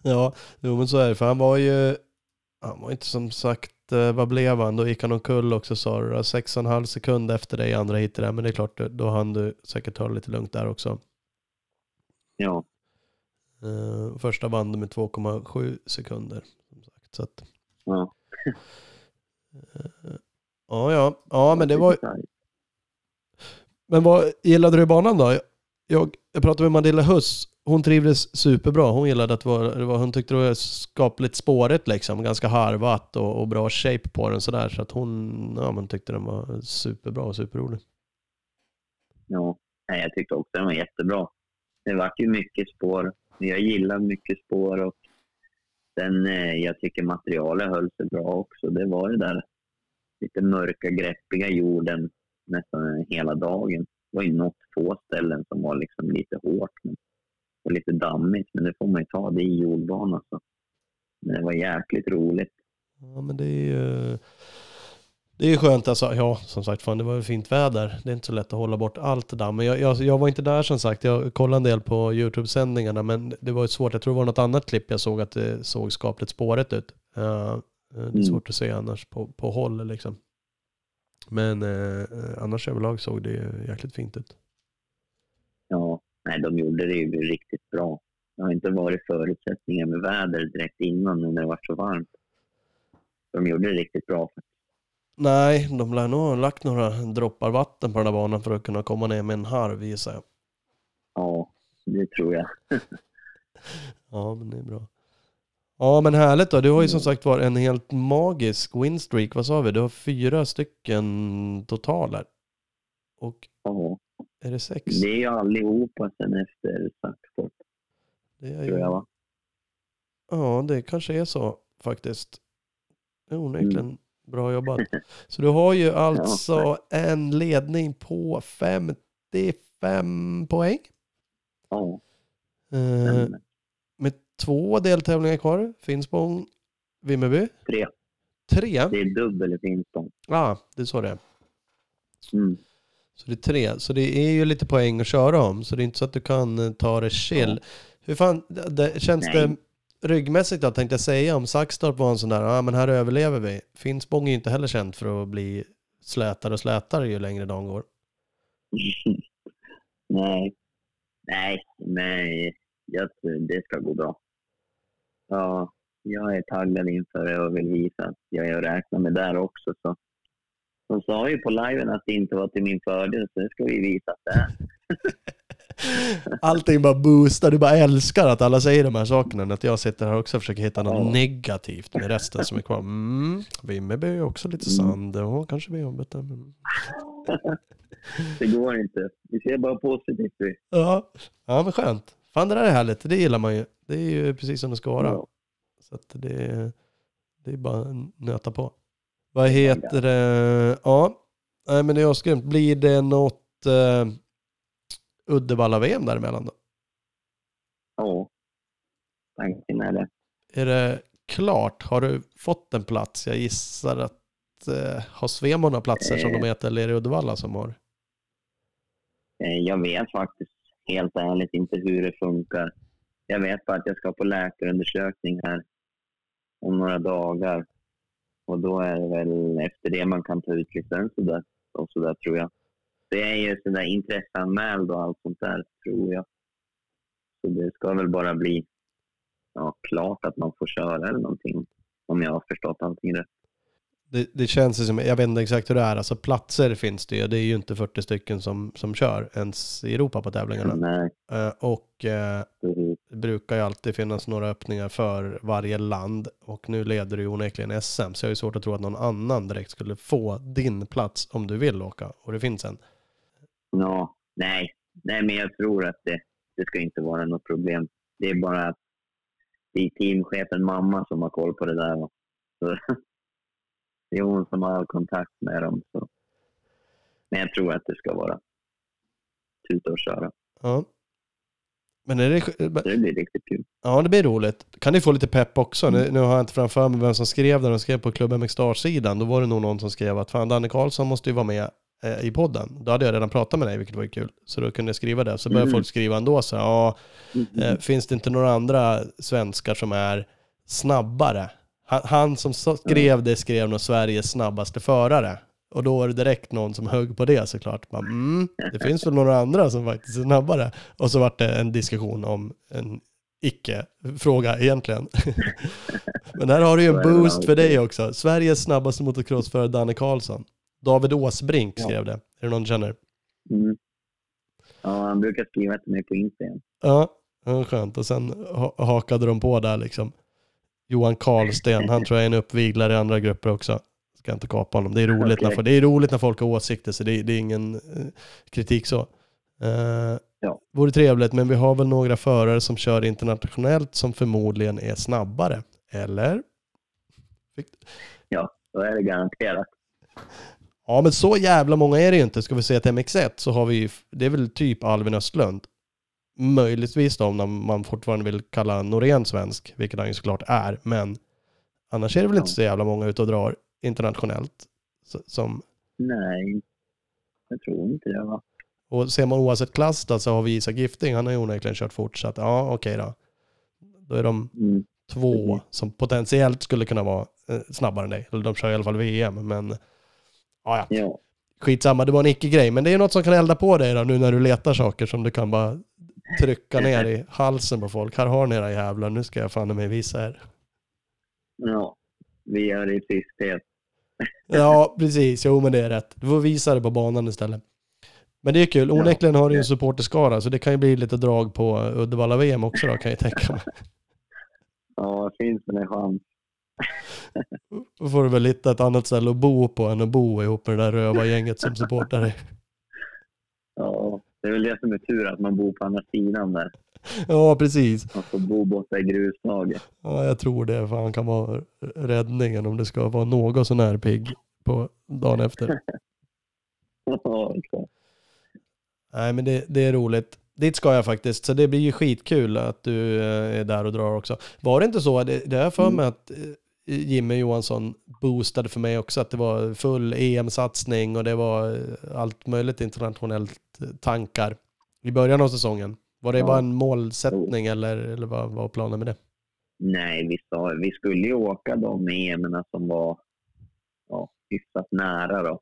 Ja, jo men så är det. För han var ju, han var inte som sagt, vad blev han? Då gick han omkull också sa du. Sex och en halv sekund efter dig i andra hit där. Men det är klart, då- då hann du säkert ta det lite lugnt där också. Ja, Uh, första du med 2,7 sekunder. Som sagt. Så att, ja. ja, ja, ja, men det var Men vad gillade du i banan då? Jag, jag pratade med Mandela Huss. Hon trivdes superbra. Hon gillade att vara, var, det var hon tyckte det var skapligt spårigt liksom. Ganska harvat och, och bra shape på den sådär. Så att hon ja, men tyckte den var superbra och superrolig. Ja, jag tyckte också den var jättebra. Det vart ju mycket spår. Jag gillar mycket spår och sen eh, jag tycker materialet höll sig bra också. Det var det där lite mörka, greppiga jorden nästan hela dagen. Det var ju något få ställen som var liksom lite hårt men, och lite dammigt, men det får man ju ta. Det är jordbana så. Men det var jäkligt roligt. Ja men det är ju det är skönt alltså. Ja som sagt fan det var ju fint väder. Det är inte så lätt att hålla bort allt damm. Men jag, jag, jag var inte där som sagt. Jag kollade en del på YouTube-sändningarna men det var ju svårt. Jag tror det var något annat klipp jag såg att det såg skapligt spåret ut. Uh, det är Mm. svårt att se annars på, på håll liksom. Men eh, annars överlag såg det jäkligt fint ut. Ja, nej, de gjorde det ju riktigt bra. Det har inte varit förutsättningar med väder direkt innan när det var så varmt. De gjorde det riktigt bra. Nej, de lär nog ha lagt några droppar vatten på den här banan för att kunna komma ner med en harv gissar jag. Ja, det tror jag. Ja, men det är bra. Ja, men härligt då. Du har ju som sagt var en helt magisk winstreak. Vad sa vi? Du har fyra stycken totaler. Och Ja, är det sex? det är ju allihopa sen efter Saxford, Det är jag ju... va? Ja, det kanske är så faktiskt. Det är onekligen bra jobbat. Så du har ju alltså en ledning på 55 poäng. Ja, Eh, med två deltävlingar kvar. Finspång Vimmerby? Tre. Tre? Det är dubbel i Finspång. Ja, det är så det är. Mm. Så det är tre. Så det är ju lite poäng att köra om. Så det är inte så att du kan eh, ta det chill. Hur fan, det, känns Nej. det ryggmässigt då, tänkte jag säga, om Saxtorp var en sån där, ja men här överlever vi. Finspång är ju inte heller känt för att bli slätare och slätare ju längre dagen går. nej. Nej, nej. Jag tror det ska gå bra. Ja, jag är taggad inför det och vill visa att jag är att räkna med där också. Så. De sa ju på liven att det inte var till min fördel, så det ska vi visa att det är. Allting bara boostar, du bara älskar att alla säger de här sakerna. Att jag sitter här också och försöker hitta något Ja. negativt med resten som är kvar. Mm, Vimmerby är också lite Mm. sand, ja kanske blir jobbigt. där, men- Det går inte. Vi ser bara positivt. vi. Ja. ja, men skönt. Fan det där är härligt, det gillar man ju. Det är ju precis som det ska vara. Ja. Så att det, det är bara att nöta på. Vad heter det? Ja, nej men det är asgrymt. Blir det något uh, Uddevalla-VM däremellan då? Ja. Tanken är det. Är det klart? Har du fått en plats? Jag gissar att uh, har Svemo några platser som de heter eller är det Uddevalla som har? Eh, Jag vet faktiskt helt ärligt inte hur det funkar. Jag vet bara att jag ska på läkarundersökning här om några dagar. Och då är det väl efter det man kan ta ut licens och, där, och så tror jag. Det är ju sådär intresseanmäld och allt sånt där tror jag. Så det ska väl bara bli ja, klart att man får köra eller någonting. Om jag har förstått allting rätt. Det, det känns som, jag vet inte exakt hur det är, alltså platser finns det ju. Det är ju inte 40 stycken som, som kör ens i Europa på tävlingarna. Nej, Eh, och eh, det brukar ju alltid finnas några öppningar för varje land. Och nu leder du ju onekligen SM, så jag har ju svårt att tro att någon annan direkt skulle få din plats om du vill åka. Och det finns en. Ja, nej. nej, men jag tror att det, det ska inte vara något problem. Det är bara att det är teamchefen mamma som har koll på det där. Så, det är hon som har all kontakt med dem. Så. Men jag tror att det ska vara tuta och köra. Ja. Men är det, det blir riktigt kul. Ja, det blir roligt. Kan ni få lite pepp också? Nu, nu har jag inte framför mig vem som skrev det. De skrev på Club MX Star-sidan. Då var det nog någon som skrev att fan, Danne Karlsson måste ju vara med eh, i podden. Då hade jag redan pratat med dig, vilket var ju kul. Så då kunde jag skriva det. Så började Mm. folk skriva ändå så ja, eh, finns det inte några andra svenskar som är snabbare? Han, han som skrev det skrev nog Sveriges snabbaste förare. Och då var det direkt någon som högg på det såklart. Bara, mm, det finns väl några andra som faktiskt är snabbare. Och så var det en diskussion om en icke-fråga egentligen. Men här har du ju en boost för dig också. Sveriges snabbaste motocrossförare Danne Karlsson. David Åsbrink skrev det. Är det någon du känner? Mm. Ja, han brukar skriva till mig på Instagram. Ja, skönt. Och sen ha- hakade de på där liksom. Johan Karlsten, han tror jag är en uppviglare i andra grupper också. Ska inte kapa honom. Det är roligt, Okej. när, det är roligt när folk har åsikter, så det är, det är ingen eh, kritik så. Uh, Ja. Vore trevligt, men vi har väl några förare som kör internationellt som förmodligen är snabbare. Eller? Ja, då är det garanterat. Ja, men så jävla många är det ju inte. Ska vi säga till MX1 så har vi ju, det är väl typ Alvin Östlund. Möjligtvis då om man fortfarande vill kalla Norén svensk, vilket han ju såklart är. Men annars är det väl inte så jävla många ute och drar internationellt. Som, Nej, jag tror inte det. Va? och ser man oavsett klass då så har vi Isak Gifting, han har ju onekligen kört fort. Så att ja, okej då. Då är de Mm. två som potentiellt skulle kunna vara eh, snabbare än dig. Eller de kör i alla fall VM, men ja, ja. Skitsamma, det var en icke-grej. Men det är något som kan elda på dig då, nu när du letar saker som du kan bara trycka ner i halsen på folk. Här har ni era jävlar, nu ska jag fan mig visa er. ja. vi gör det i tysthet. Ja, precis. Jo, men det är rätt. Du får visa det på banan istället. Men det är kul. Onekligen har du ju en supporterskara, så det kan ju bli lite drag på Uddevalla-VM också då, kan jag tänka mig. Ja, det finns väl en chans. Då får du väl hitta ett annat ställe att bo på än att bo ihop med det där rövargänget som supportar dig. Ja, det är väl det som är tur att man bor på andra sidan där. Ja, precis. Man får bo borta i gruslaget. Ja, jag tror det. Fan kan vara räddningen om det ska vara något sån här pigg på dagen efter. Ja, exakt. Nej, men det, det är roligt. Dit ska jag faktiskt, så det blir ju skitkul att du eh, är där och drar också. Var det inte så, det, det har jag för mig att eh, Jimmy Johansson boostade för mig också att det var full EM-satsning och det var eh, allt möjligt internationellt eh, tankar i början av säsongen. Var det Ja. bara en målsättning eller, eller vad vad var planen med det? Nej, vi, sa, vi skulle ju åka de EM som var ja, hyfsat nära då.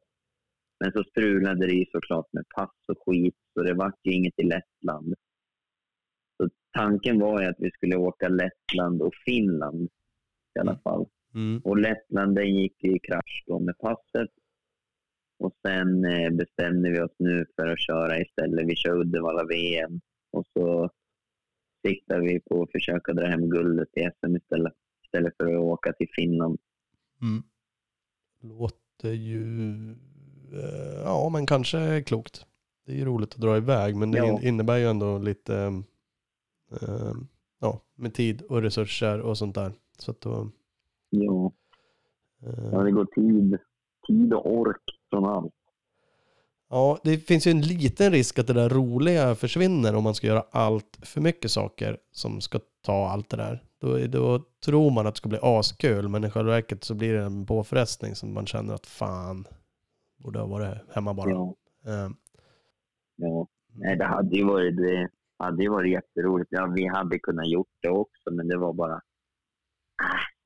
Men så strulade det ju såklart med pass och skit, så det vart ju inget i Lettland. Så tanken var ju att vi skulle åka Lettland och Finland i alla fall. Mm. Och Lettland den gick i krasch då med passet. Och sen eh, bestämde vi oss nu för att köra istället. Vi kör Uddevalla-VM och så siktar vi på att försöka dra hem guldet i SM istället. Istället för att åka till Finland. Mm. Låter ju, eh, ja men kanske klokt. Det är ju roligt att dra iväg men det Ja. in- innebär ju ändå lite, eh, ja, med tid och resurser och sånt där. Så att då, Ja, eh, ja det går tid, tid och ork från allt. Ja, det finns ju en liten risk att det där roliga försvinner om man ska göra allt för mycket saker som ska ta allt det där. Då, då tror man att det ska bli askul, men i själva verket så blir det en påfrestning som man känner att fan, borde ha varit hemma bara. Ja, Eh, ja. Nej, det hade ju varit, det hade ju varit jätteroligt. Ja, vi hade kunnat gjort det också, men det var bara... Äh,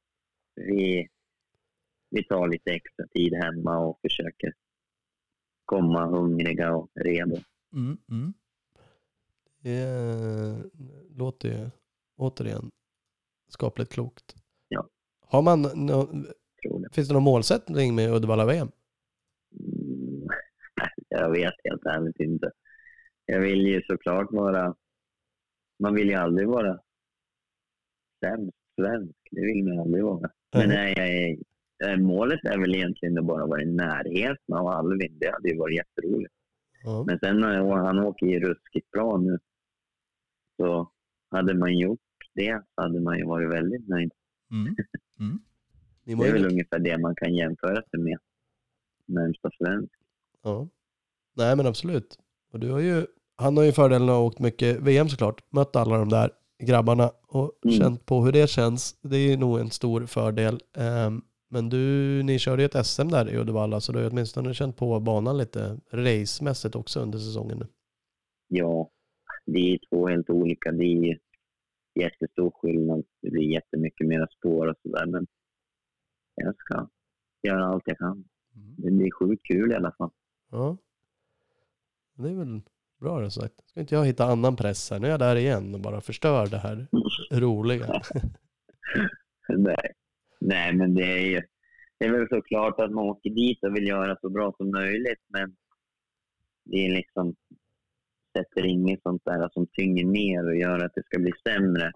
vi, vi tar lite extra tid hemma och försöker komma hungriga och redo. Mm, mm. Det eh, låter ju återigen skapligt klokt. Ja. Har man, Tror jag. finns det någon målsättning med Uddevalla-VM? Mm, jag vet helt ärligt inte. Jag vill ju såklart vara... Man vill ju aldrig vara sämst svensk. Det vill man aldrig vara. Men Mhm. nej, målet är väl egentligen att bara vara i närheten av Alvin. Det hade ju varit jätteroligt. Ja. Men sen när han åker ju ruskigt bra nu. Så hade man gjort det så hade man ju varit väldigt nöjd. Mm. Mm. Det är ju, väl ungefär det man kan jämföra sig med. Närmsta svensk. ja. Nej men absolut. Och du har ju, han har ju fördelen att ha åkt mycket VM såklart. Mött alla de där grabbarna och Mm. känt på hur det känns. Det är nog en stor fördel. Ehm, men du, ni körde ju ett SM där i Uddevalla så du har åtminstone känt på banan lite racemässigt också under säsongen. Ja, det är två helt olika. Det är jättestor skillnad. Det blir jättemycket mera spår och sådär. Men jag ska göra allt jag kan. Det blir sjukt kul i alla fall. Ja. Det är väl bra det sagt. Ska inte jag hitta annan press här? Nu är jag där igen och bara förstör det här roliga. Nej. Nej, men det är ju... Det är väl såklart att man åker dit och vill göra så bra som möjligt, men det är liksom sätter inget sånt där som tynger ner och gör att det ska bli sämre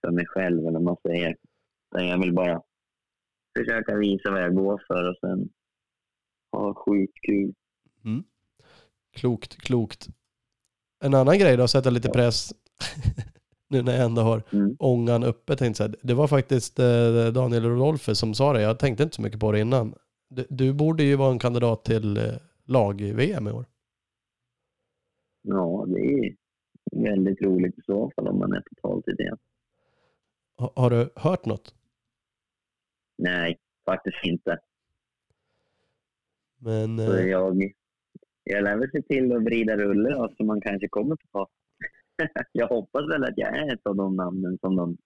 för mig själv, eller man säger. Jag vill bara försöka visa vad jag går för och sen ha skitkul. Klokt, klokt. En annan grej då, att sätta lite press nu när jag ändå har Mm. ångan uppe. Tänkte jag, det var faktiskt eh, Daniel Rodolfo som sa det. Jag tänkte inte så mycket på det innan. Du, du borde ju vara en kandidat till eh, lag-VM i år. Ja, det är väldigt roligt i så fall om man är totalt i det. Ha, har du hört något? Nej, faktiskt inte. Men eh, jag, jag lär väl se till att vrida rulle då, så man kanske kommer på jag hoppas väl att jag är ett av de namnen som de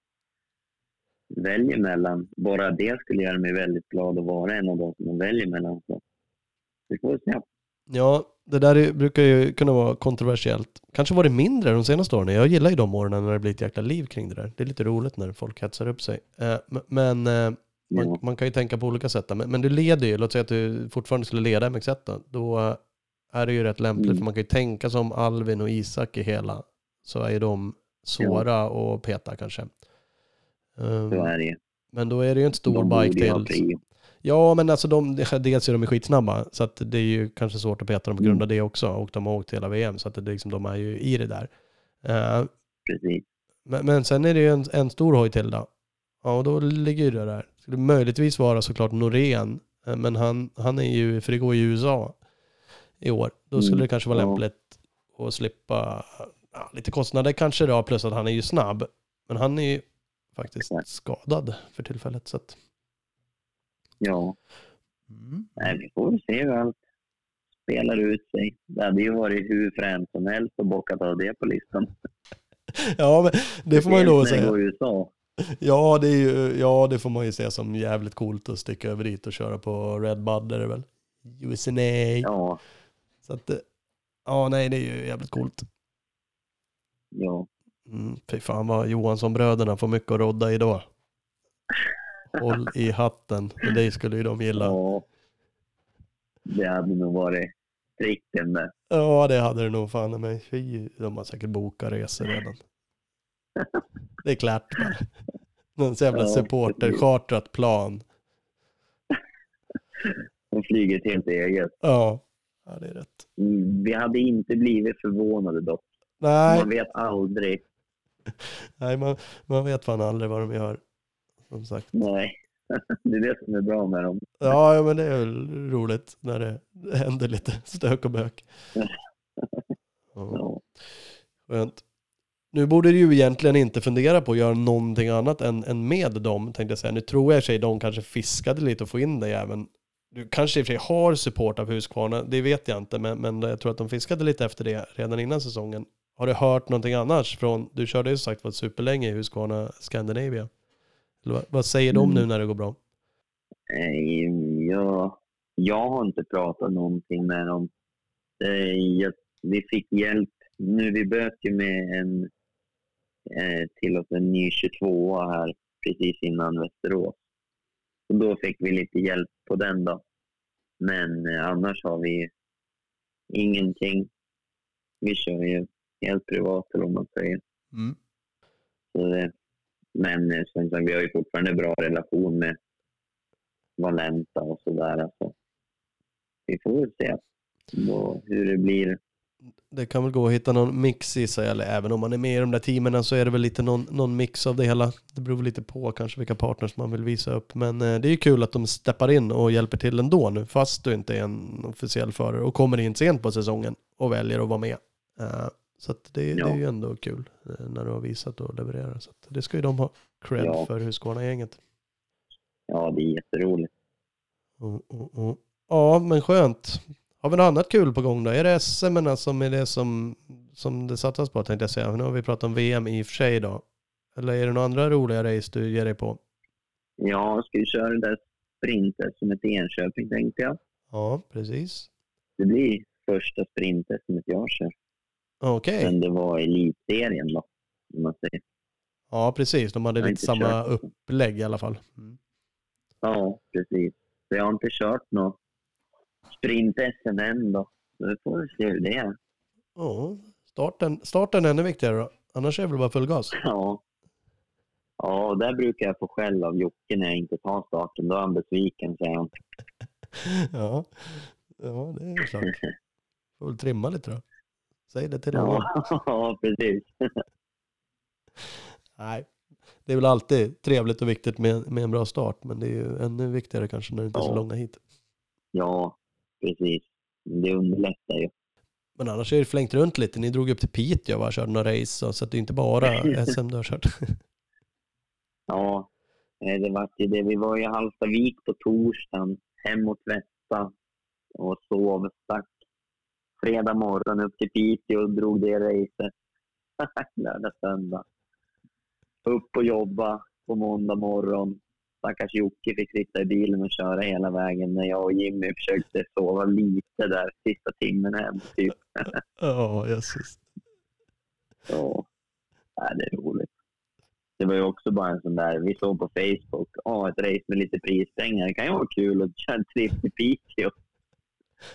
väljer mellan. Bara det skulle göra mig väldigt glad att vara en av de som de väljer mellan. Så vi får se. ja, det där är, brukar ju kunna vara kontroversiellt. Kanske var det mindre de senaste åren. Jag gillar ju de åren när det blir ett jäkla liv kring det där. Det är lite roligt när folk hetsar upp sig. Eh, men eh, man, man kan ju tänka på olika sätt. Men, men du leder ju, låt säga att du fortfarande skulle leda MX1 då. Då är det ju rätt lämpligt. Mm. För man kan ju tänka som Alvin och Isak i hela. Så är ju de svåra att peta kanske. Um, Så är det men då är det ju en stor De bike till. Ja, men alltså de, dels är de skitsnabba. Så att det är ju kanske svårt att peta dem på grund av det också. Och de har åkt hela VM. Så att det, liksom, de är ju i det där. Precis. men, men sen är det ju en, en stor hoj till då. Ja, och då ligger ju det där. Skulle möjligtvis vara såklart Norén. eh, Men han, han är ju, för det går i USA i år. Då skulle Mm, det kanske vara ja. lämpligt att slippa ja, lite kostnader kanske då. Plus att han är ju snabb. Men han är ju faktiskt Exakt. skadad för tillfället. Så att, Ja, Mm. nej, vi får se hur allt spelar ut sig. Det hade ju varit hur fränt som helst att bockat av det på listan. Ja, men det får man ju lov att säga. USA. Ja det, är ju, ja, det får man ju se som jävligt coolt att sticka över dit och köra på Red Bud är det väl? USNA. Ja, Så att, eh, ja nej det är ju jävligt coolt. ja. Mm, fy fan vad Johansson-bröderna får mycket att rodda i då. Håll i hatten, men det skulle ju de gilla. ja. Det hade nog varit pricken med. Ja det hade det nog fan med. Fy, de har säkert bokat resor redan. Det är klart. Någon jävla Ja, supporter-chartrat plan. De flyger ett helt eget. Ja. Ja, det är rätt. Vi hade inte blivit förvånade dock. Nej, Man vet aldrig. nej man, man vet fan aldrig vad de gör. Som sagt. Nej. Det är det som är bra med dem. Ja, ja men det är väl roligt när det händer lite stök och bök. Ja, skönt. Nu borde du ju egentligen inte fundera på att göra någonting annat än, än med dem, tänkte jag säga. Nu tror jag i sig de kanske fiskade lite och få in dig även. Du kanske i och för sig har support av Husqvarna, det vet jag inte, men, men jag tror att de fiskade lite efter det redan innan säsongen. Har du hört någonting annars från, du körde ju som sagt var superlänge i Husqvarna Scandinavia. Eller vad, säger de nu Mm. när det går bra? Jag, jag har inte pratat någonting med dem. Eh, jag- Vi fick hjälp. Nu vi böt ju med en eh, till oss en ny 22 här precis innan Västerås. Och då fick vi lite hjälp på den då. Men eh, annars har vi ingenting. Vi kör ju helt privat eller vad man säger. Mm. Så det, men eh, som sagt, vi har ju fortfarande bra relation med Valenta och sådär. Alltså. Vi får väl se då, hur det blir. Det kan väl gå att hitta någon mix i sig, eller även om man är med i de där teamen så är det väl lite någon, någon mix av det hela. Det beror väl lite på kanske vilka partners man vill visa upp. Men eh, det är ju kul att de steppar in och hjälper till ändå nu, fast du inte är en officiell förare och kommer in sent på säsongen och väljer att vara med. Eh, så det, det är Ja. ju ändå kul eh, när du har visat och levererat. Så att det ska ju de ha cred Ja. för Husqvarna-gänget. Ja, det är jätteroligt. Oh, oh, oh. Ja, men skönt. Har vi något annat kul på gång då? Är det SM som är det som, som det satsas på tänkte jag säga. Nu har vi pratat om VM i och för sig då. Eller är det några andra roliga race du ger dig på? Jag ska ju köra det där sprintet som ett Enköping tänkte jag. Ja, precis. Det blir första sprintet som jag kör. Okej. Men det var elitserien då. Om man säger. Ja, precis. De hade lite samma kört. upplägg i alla fall. Mm. Ja, precis. Så jag har inte kört något sprint-SM. Så vi får väl se hur det är. Ja, starten, starten är ännu viktigare då. Annars är det väl bara full gas. Ja. Ja, där brukar jag få skäll av Jocke när jag inte tar starten. Då är han besviken, säger han. Ja, ja det är klart. Får väl trimma lite då. Säg det till honom. Ja, ja precis. Nej, det är väl alltid trevligt och viktigt med, med en bra start, men det är ju ännu viktigare kanske när det inte är så Ja. långa hit. Ja, precis. Det underlättar ju. Men annars är det flängt runt lite. Ni drog upp till Piteå och körde några race, så att det är inte bara SM du har kört. Ja, eh, det var ju det. Vi var i Hallstavik på torsdagen, hem och tvätta och sov. Stack fredag morgon upp till Piteå och drog det racet. Lördag, söndag. Upp och jobba på måndag morgon. Stackars Jocke fick sitta i bilen och köra hela vägen när jag och Jimmy försökte sova lite där sista timmen hem. Typ. Ja, jösses. Så, ja, det är roligt. Det var ju också bara en sån där, vi såg på Facebook, ja ett race med lite prispengar. Det kan ju vara kul att köra en tripp till Piteå.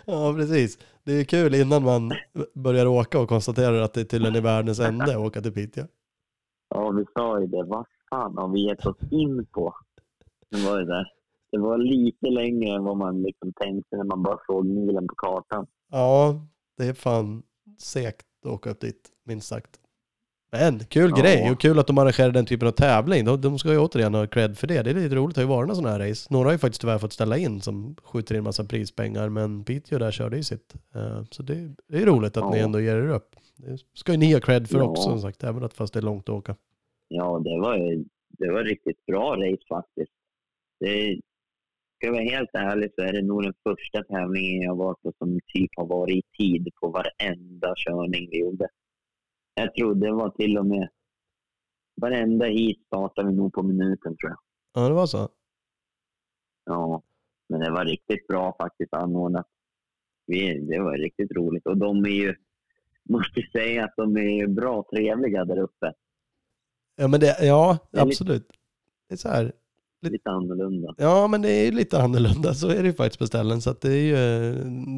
Ja, precis. Det är kul innan man börjar åka och konstaterar att det tydligen är världens ände att åka till Piteå. Ja, vi sa ju det. Vad fan har vi gett oss in på? Det var det där. Det var lite längre än vad man liksom tänkte när man bara såg milen på kartan. Ja, det är fan segt att åka upp dit, minst sagt. Men kul Ja. grej och kul att de arrangerar den typen av tävling. De, de ska ju återigen ha cred för det. Det är lite roligt, det har ju varit några sådana här race. Några har ju faktiskt tyvärr fått ställa in som skjuter in massa prispengar, men Piteå där körde ju sitt. Eh, Så det, det är roligt att Ja. ni ändå ger er upp. Det ska ju ni ha cred för Ja. också som sagt, även att fast det är långt att åka. Ja, det var, ju- det var riktigt bra race faktiskt. Det, ska jag vara helt ärlig så är det nog den första tävlingen jag varit på som typ har varit i tid på varenda körning vi gjorde. Jag tror det var till och med varenda hit startade vi nog på minuten tror jag. Ja, det var så. Ja, men det var riktigt bra faktiskt anordnat. Vi, det var riktigt roligt och de är ju, måste säga att de är bra trevliga där uppe. Ja, men det, ja, absolut. Det är så här. Lite annorlunda. Ja, men det är ju lite annorlunda. Så är det ju faktiskt på ställen. Så det är ju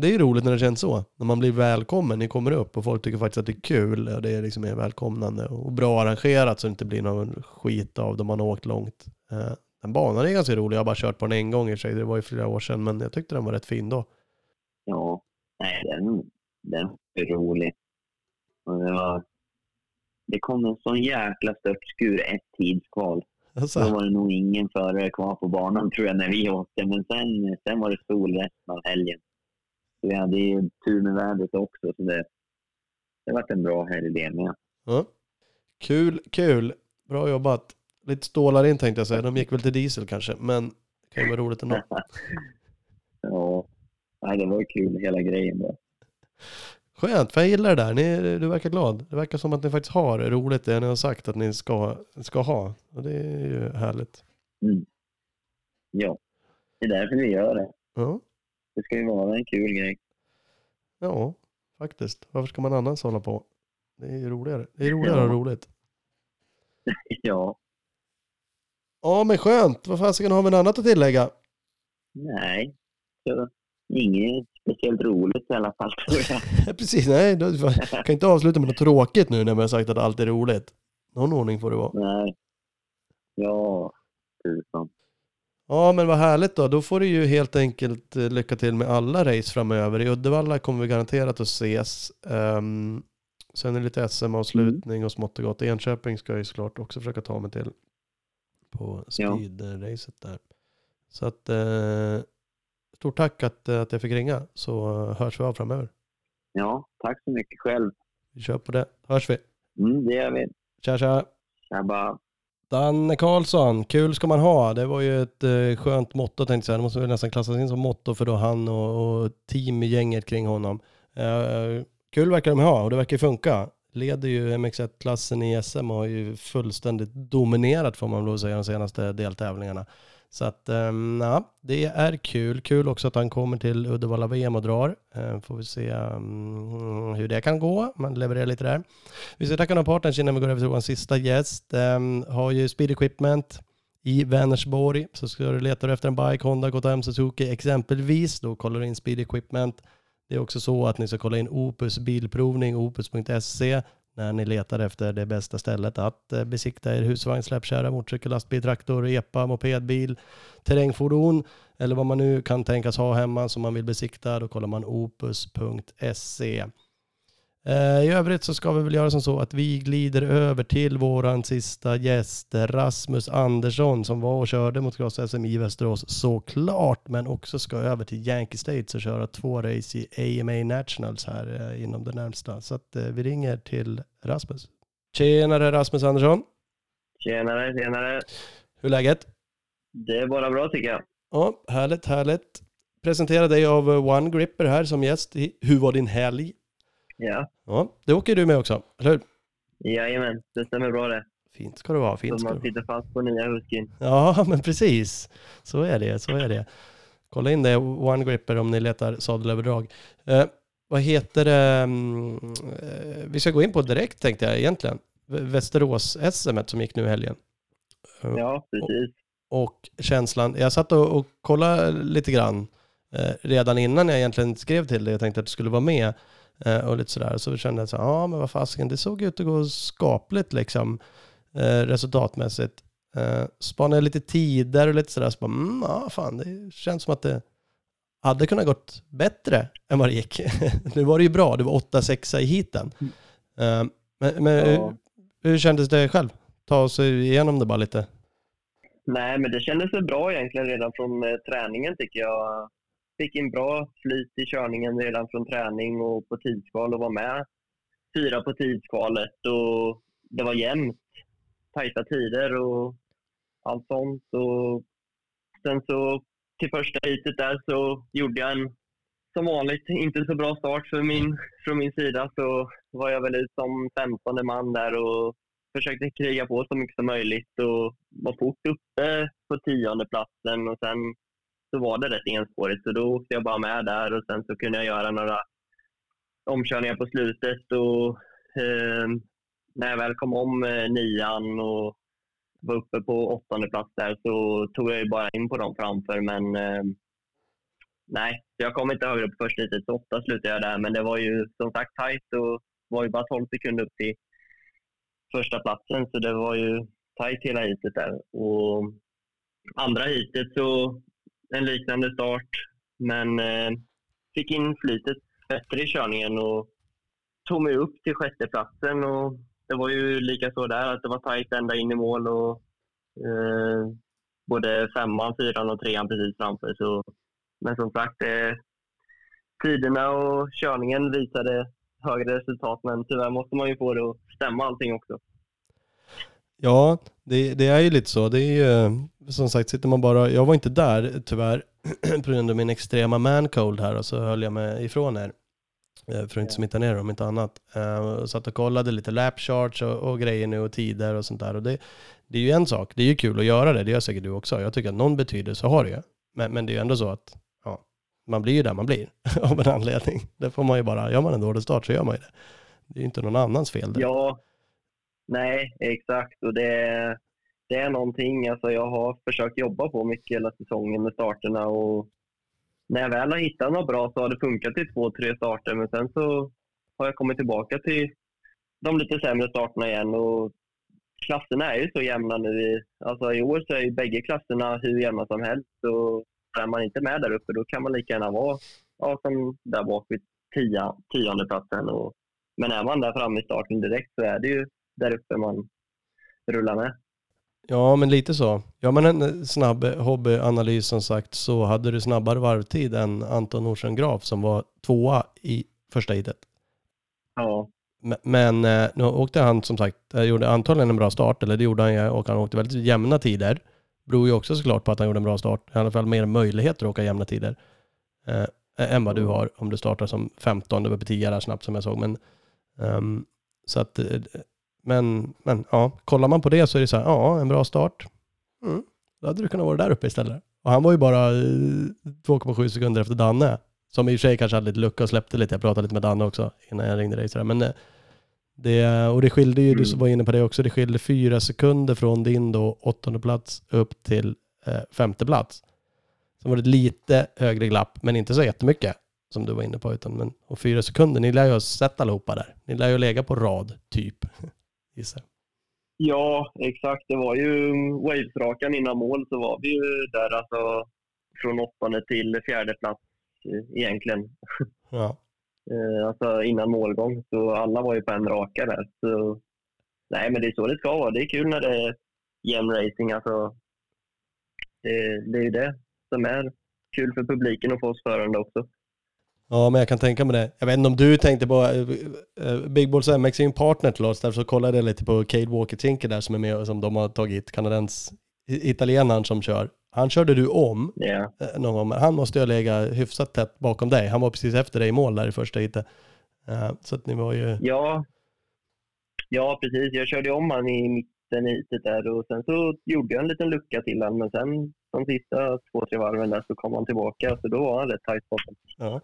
det är roligt när det känns så. När man blir välkommen, ni kommer upp och folk tycker faktiskt att det är kul. Och det är liksom är välkomnande och bra arrangerat så det inte blir någon skit av de man har åkt långt. Eh, Den banan är ganska rolig. Jag har bara kört på den en gång i och för sig. Det var ju flera år sedan, men jag tyckte den var rätt fin då. Ja, nej, den, den är rolig. Och det, var, det kom en sån jäkla störtskur ett tidskval. Då Alltså, var det nog ingen förare kvar på banan tror jag när vi åkte. Men sen, sen var det sol resten av helgen. Så vi hade ju tur med vädret också. Så det, det var en bra helg det med. ja. Kul, kul. Bra jobbat. Lite stålar in tänkte jag säga. De gick väl till diesel kanske, men det kan ju vara roligt ändå. ja, nej, det var kul hela grejen. Då. Skönt, för jag gillar det där. Ni, du verkar glad. Det verkar som att ni faktiskt har roligt det ni har sagt att ni ska, ska ha. Och det är ju härligt. Mm. Ja, det är därför vi gör det. Ja, Det ska ju vara en kul grej. ja faktiskt. Varför ska man annars hålla på? Det är ju roligare. Det är roligare och Ja. roligt. Ja, Ja, men skönt. Vad fasiken har vi något annat att tillägga? nej. Så, inget speciellt roligt i alla fall tror jag. Precis, nej. Du kan inte avsluta med något tråkigt nu när vi har sagt att allt är roligt. Någon ordning får det vara. Nej. Ja, tusan. Ja, men vad härligt då. Då får du ju helt enkelt eh, lycka till med alla race framöver. I Uddevalla kommer vi garanterat att ses. Um, sen är det lite SM-avslutning och smått och gott. Enköping ska jag ju såklart också försöka ta mig till på Ja. speed-racet där. Så att eh, stort tack att, eh, att jag fick ringa så hörs vi av framöver. Ja, tack så mycket själv. Vi kör på det. Hörs vi. Mm, det gör vi. Tja tja. Tjabba. Danne Karlsson, kul ska man ha. Det var ju ett eh, skönt motto tänkte jag säga. Det måste väl nästan klassas in som motto för då han och, och teamgänget kring honom. Eh, kul verkar de ha och det verkar funka. Leder ju MX1-klassen i SM och har ju fullständigt dominerat får man väl säga de senaste deltävlingarna. Så att um, ja, det är kul. Kul också att han kommer till Uddevalla VM och drar. Ehm, får vi se mm, hur det kan gå. Man levererar lite där. Vi ska tacka några partners innan vi går över till vår sista gäst. Um, har ju Speed Equipment i Vänersborg. Så ska du leta efter en bike, Honda, KTM, Suzuki exempelvis. Då kollar du in Speed Equipment. Det är också så att ni ska kolla in Opus bilprovning, opus.se när ni letar efter det bästa stället att eh, besikta er husvagn, släpkärra, motorcykel, lastbil, traktor, epa, mopedbil, terrängfordon eller vad man nu kan tänkas ha hemma som man vill besikta. Då kollar man opus.se. Eh, I övrigt så ska vi väl göra som så att vi glider över till våran sista gäst, Rasmus Andersson, som var och körde mot Cross SM i Västerås såklart, men också ska över till Yankee States och köra två race i AMA Nationals här eh, inom det närmsta. Så att eh, vi ringer till Rasmus. Tjenare Rasmus Andersson, Tjenare, tjenare. hur är läget? Det är bara bra tycker jag. Ja, härligt, härligt. Presentera dig av One Gripper här som gäst Hur var din helg? Ja, Ja, det åker du med också, eller hur? jajamän. Det stämmer bra det. Fint ska det vara, fint Så man sitter fast på nya Huskyn. Ja, men precis. Så är det, så är det. Kolla in det, One Gripper, om ni letar sadelöverdrag. Eh, vad heter det? mm, eh, vi ska gå in på direkt tänkte jag egentligen. Västerås-SM som gick nu i helgen. Eh, Ja, precis. Och känslan, jag satt och, och kollade lite grann eh, redan innan jag egentligen skrev till dig. Jag tänkte att du skulle vara med eh, och lite sådär. Så kände jag så ja men vad fasiken, det såg ut att gå skapligt liksom eh, resultatmässigt. Eh, spanade lite tider och lite sådär. Så bara, mm, ja fan, det känns som att det hade kunnat gått bättre än vad det gick. nu var det ju bra, det var 8-6 i heaten. Eh, men men Ja. hur, hur kändes det själv? Ta oss igenom det bara lite. Nej, men det kändes väl bra egentligen redan från eh, träningen tycker jag. Fick in bra flyt i körningen redan från träning och på tidskval och var med fyra på tidskvalet och det var jämnt. Tajta tider och allt sånt. Och sen så till första heatet där så gjorde jag en, som vanligt, inte så bra start för min, från min sida. Så var jag väl ut som 15 man där och försökte kriga på så mycket som möjligt och var fort uppe på tionde platsen och sen så var det rätt enspårigt. Så då åkte jag bara med där och sen så kunde jag göra några omkörningar på slutet och eh, när jag väl kom om eh, nian och var uppe på åttonde plats där så tog jag ju bara in på dem framför. Men eh, nej, jag kom inte högre på första heatet så åtta slutade jag där. Men det var ju som sagt tajt och var ju bara 12 sekunder upp till första platsen. Så det var ju tajt hela heatet där. Och andra heatet så en liknande start men eh, fick in flytet bättre i körningen och tog mig upp till sjätteplatsen och det var ju lika så där att det var tajt ända in i mål och eh, både femman, fyran och trean precis framför. Så, men som sagt, eh, tiderna och körningen visade högre resultat men tyvärr måste man ju få det att stämma allting också. Ja, det, det är ju lite så. Det är ju, som sagt, sitter man bara... Jag var inte där tyvärr på grund av min extrema mancold här och så höll jag mig ifrån er. eh, För att inte smitta ner om inte annat. Eh, Satt och kollade lite lap charts och, och grejer nu och tider och sånt där. Och det, det är ju en sak. Det är ju kul att göra det. Det gör säkert du också. Jag tycker att någon betydelse har det ju. Men, men det är ju ändå så att ja, man blir ju där man blir av en anledning. Det får man ju bara, gör man en dålig start så gör man ju det. Det är ju inte någon annans fel det. Ja, nej, exakt. Och det, det är någonting alltså jag har försökt jobba på mycket hela säsongen med starterna. Och när jag väl har hittat något bra så har det funkat i två, tre starter. Men sen så har jag kommit tillbaka till de lite sämre starterna igen. Och klasserna är ju så jämna nu. I, alltså I år så är ju bägge klasserna hur jämna som helst. Och är man inte med där uppe då kan man lika gärna vara ja, som där bak vid tia, tionde platsen. Och, men är man där framme i starten direkt så är det ju där uppe man rullar med. Ja, men lite så. Ja, men en snabb hobbyanalys som sagt så hade du snabbare varvtid än Anton Nordström Graf som var tvåa i första heatet. Ja, Men- Men eh, nu åkte han som sagt, eh, gjorde antagligen en bra start, eller det gjorde han ju, och han åkte väldigt jämna tider. Beror ju också såklart på att han gjorde en bra start, i alla fall mer möjligheter att åka jämna tider. Eh, än vad du har om du startar som 15, det var på 10 där snabbt som jag såg. Men, ehm, så att, eh, men, men ja, kollar man på det så är det så här, ja, en bra start. Mm, då hade du kunnat vara där uppe istället. Och han var ju bara eh, 2,7 sekunder efter Danne. Som i och för sig kanske hade lite lucka och släppte lite. Jag pratade lite med Danne också innan jag ringde dig. sådär. Men eh, det, och det skilde ju, du Mm. var inne på det också, det skilde fyra sekunder från din då åttonde plats upp till eh, femte plats. Så var det ett lite högre glapp, men inte så jättemycket som du var inne på. Utan, men, och fyra sekunder, ni lär ju ha sett allihopa där. Ni lär ju lägga på rad, typ. Gissar. ja exakt. Det var ju Waves-rakan innan mål så var vi ju där alltså från åttonde till fjärde plats eh, egentligen. Ja. Eh, alltså innan målgång. Så alla var ju på en raka där. Så, nej, men det är så det ska vara. Det är kul när det är jämn racing. Alltså, det, det är ju det som är kul för publiken och för oss förande också. Ja, men jag kan tänka mig det. Jag vet inte om du tänkte på eh, eh, Big Balls MX är ju en partner till oss, därför så kollade jag lite på Cade Walker Tinker där som är med och som de har tagit, kanadens, italienaren som kör. Han körde du om eh, någon gång, men han måste ju ha legat hyfsat tätt bakom dig. Han var precis efter dig i mål där i första heatet. Eh, Så att ni var ju, ja, ja precis. Jag körde om han i mitten i heatet där och sen så gjorde jag en liten lucka till han men sen de sista två, tre varven där så kom han tillbaka så då var han rätt tajt bakom. ja.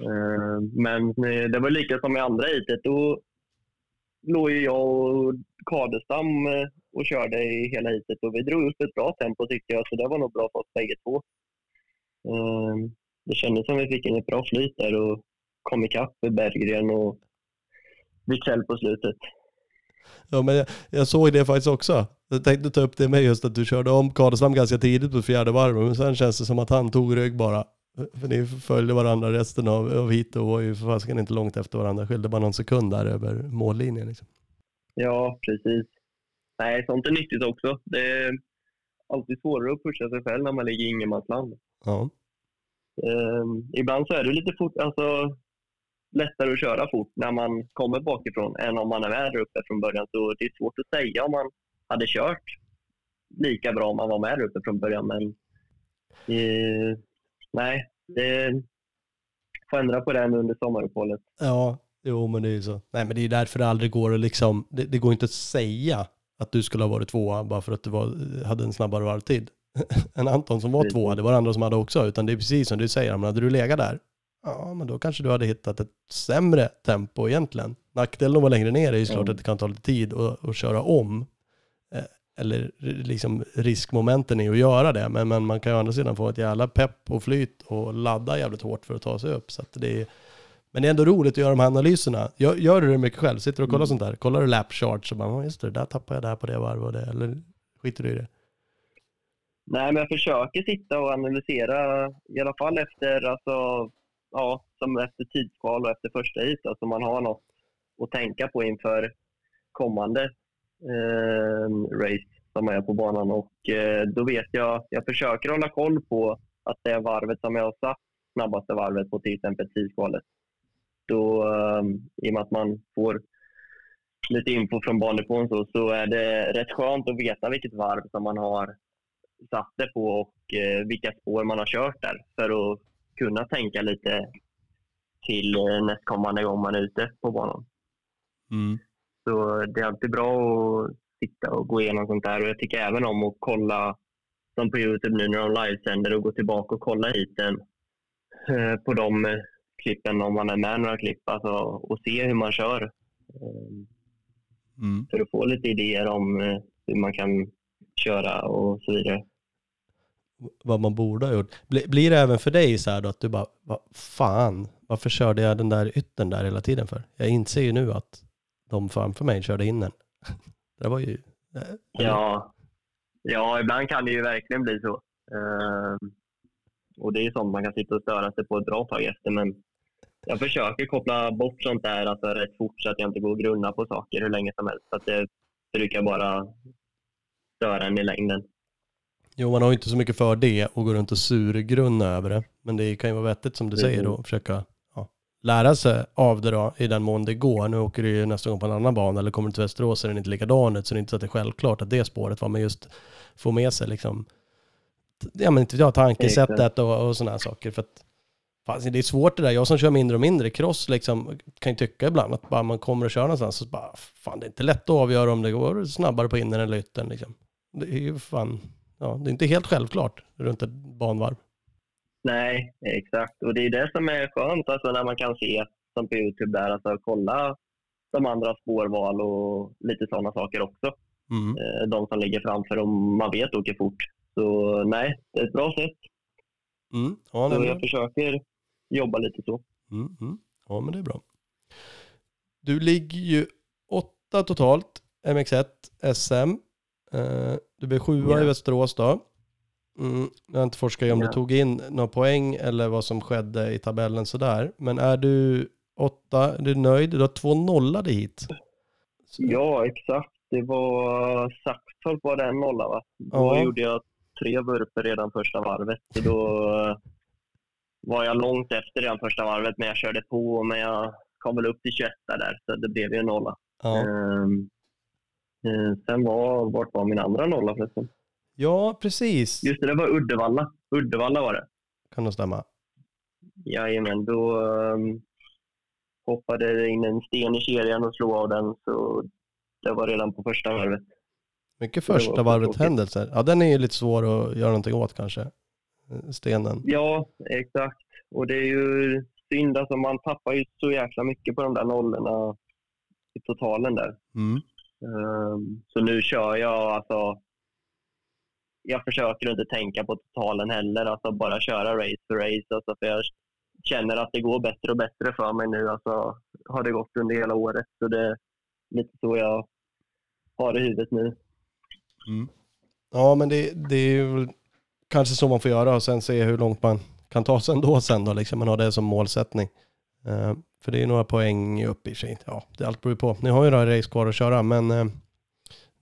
Eh, men det var lika som i andra heatet. Då låg ju jag och Kadestam eh, och körde i hela heatet och vi drog upp ett bra tempo tyckte jag, så det var nog bra för oss bägge två. Eh, det kändes som vi fick in ett bra flyt där och kom ikapp Berggren och Wicksell på slutet. Ja, men jag, jag såg det faktiskt också. Jag tänkte ta upp det med just att du körde om Kadestam ganska tidigt på fjärde varvet, men sen känns det som att han tog rygg bara. För ni följde varandra resten av, av hit och var ju för fasiken inte långt efter varandra. Skilde bara någon sekund där över mållinjen. Liksom. Ja, precis. Nej, sånt är nyttigt också. Det är alltid svårare att pusha sig själv när man ligger i ingenmansland. Ja. Ehm, ibland så är det lite fort, alltså, lättare att köra fort när man kommer bakifrån än om man är med där uppe från början. Så det är svårt att säga om man hade kört lika bra om man var med där uppe från början. Men Eh, nej, det får ändra på det nu under sommaruppehållet. Ja, jo men det är ju så. Nej men det är därför det aldrig går att liksom, det, det går inte att säga att du skulle ha varit tvåa bara för att du var, hade en snabbare varvtid. än Anton som var Precis. tvåa, det var det andra som hade också, utan det är precis som du säger, men hade du legat där, ja men då kanske du hade hittat ett sämre tempo egentligen. Nackdelen att vara längre ner är ju såklart Mm. att det kan ta lite tid att köra om. Eller liksom riskmomenten i att göra det, men, men man kan ju å andra sidan få ett jävla pepp och flyt och ladda jävligt hårt för att ta sig upp. Så det är, men det är ändå roligt att göra de här analyserna. Gör, gör du det mycket själv? Sitter du och kollar Mm. sånt där? Kollar du lap charts och bara, "Ja, just det, där tappade jag det här på det varv och det, eller skiter du i det? Nej, men jag försöker sitta och analysera i alla fall efter, alltså, ja, som efter tidskval och efter första hit, så alltså man har något att tänka på inför kommande Ehm, race som är på banan. Och eh, då vet jag, jag försöker hålla koll på att det varvet som jag har satt, snabbaste varvet på till exempel tidskvalet, då eh, i och med att man får lite info från bandepån så, så är det rätt skönt att veta vilket varv som man har satt det på och eh, vilka spår man har kört där för att kunna tänka lite till eh, nästkommande gång man är ute på banan. Mm. Så det är alltid bra att sitta och gå igenom sånt där och jag tycker även om att kolla som på Youtube nu när de livesänder och gå tillbaka och kolla hiten eh, på de eh, klippen om man är med några klipp alltså, och se hur man kör. Mm. för att få lite idéer om eh, hur man kan köra och så vidare. Vad man borde ha gjort. Bli, blir det även för dig så här då att du bara, vad fan, varför körde jag den där yttern där hela tiden för? Jag inser ju nu att de framför mig körde in den. Det var ju... eh, Ja, ja, ibland kan det ju verkligen bli så. Ehm, och det är sånt man kan sitta och störa sig på ett bra tag efter. Men jag försöker koppla bort sånt där alltså, rätt fort så att jag inte går och grunnar på saker hur länge som helst. För att det brukar bara störa en i längden. Jo, man har ju inte så mycket för det och går runt och surgrunna över det. Men det kan ju vara vettigt som du säger då, att försöka lära sig av det då, i den mån det går. Nu åker du ju nästa gång på en annan bana eller kommer du till Västerås är den inte likadan ut, så det är inte så att det är självklart att det spåret var, men just få med sig liksom, ja men inte jag, tankesättet och, och sådana här saker. För att, fan, det är svårt det där, jag som kör mindre och mindre cross liksom, kan ju tycka ibland att bara man kommer och kör någonstans så bara, fan det är inte lätt att avgöra om det går snabbare på innern eller yttern liksom. Det är ju fan, ja, det är inte helt självklart runt ett banvarv. Nej, exakt. Och det är det som är skönt alltså, när man kan se, som på Youtube, där, alltså, kolla de andra spårval och lite sådana saker också. Mm. Eh, de som ligger framför om man vet åker fort. Så nej, det är ett bra sätt. Mm. Ja, Så jag försöker jobba lite så. mm, mm. ja, men det är bra. Du ligger ju åtta totalt, MX1, SM. Eh, du blev sjua Ja. i Västerås då. Mm. Jag har inte forskat i om Ja. du tog in några poäng eller vad som skedde i tabellen sådär. Men är du åtta, är du nöjd? Du har två nollade hit. Så- Ja, exakt. Det var Saxtorp var den nolla va? Då Ja. gjorde jag tre vurper redan första varvet. Så då eh, var jag långt efter redan första varvet, men jag körde på. Men jag kom väl upp till 21 där, så det blev ju en nolla. Ja. Eh, sen var, vart var min andra nolla förresten? Ja, precis. Just det, det var Uddevalla. Uddevalla var det. Kan nog stämma. Jajamän, då um, hoppade det in en sten i kedjan och slog av den. Så det var redan på första varvet. Mycket första varvet händelser. Ja, den är ju lite svår att göra någonting åt kanske. Eh, Stenen. Ja, exakt. Och det är ju synd. Alltså man tappar ju så jäkla mycket på de där nollorna i totalen där. Mm. Ehm, så nu kör jag alltså... Jag försöker inte tänka på totalen heller. Alltså bara köra race för race. Alltså för jag känner att det går bättre och bättre för mig nu. Alltså har det gått under hela året. Så det är lite så jag har det i huvudet nu. Mm. Ja, men det, det är väl kanske så man får göra och sen se hur långt man kan ta sig ändå sen då, liksom man har det som målsättning. Uh, för det är några poäng upp i och för sig. Ja, det allt beror ju på. Ni har ju några race kvar att köra, men uh,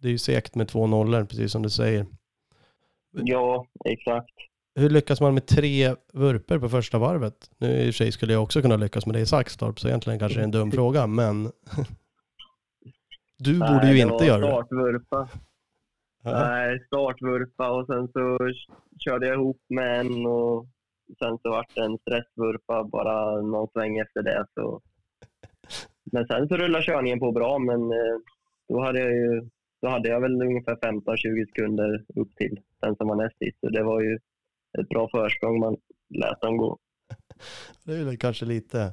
det är ju segt med två nollor, precis som du säger. Ja, exakt. Hur lyckas man med tre vurper på första varvet? Nu i och för sig skulle jag också kunna lyckas med det i Saxtorp, så egentligen kanske det är en dum fråga, men du borde Nej, ju inte göra det. startvurpa. Nej, startvurpa och sen så körde jag ihop med en och sen så vart det en stressvurpa bara någon sväng efter det. Så. Men sen så rullade körningen på bra, men eh, då hade jag ju då hade jag väl ungefär 15-20 sekunder upp till den som var näst sist. Så det var ju ett bra försprång man lät dem gå. Det är väl kanske lite,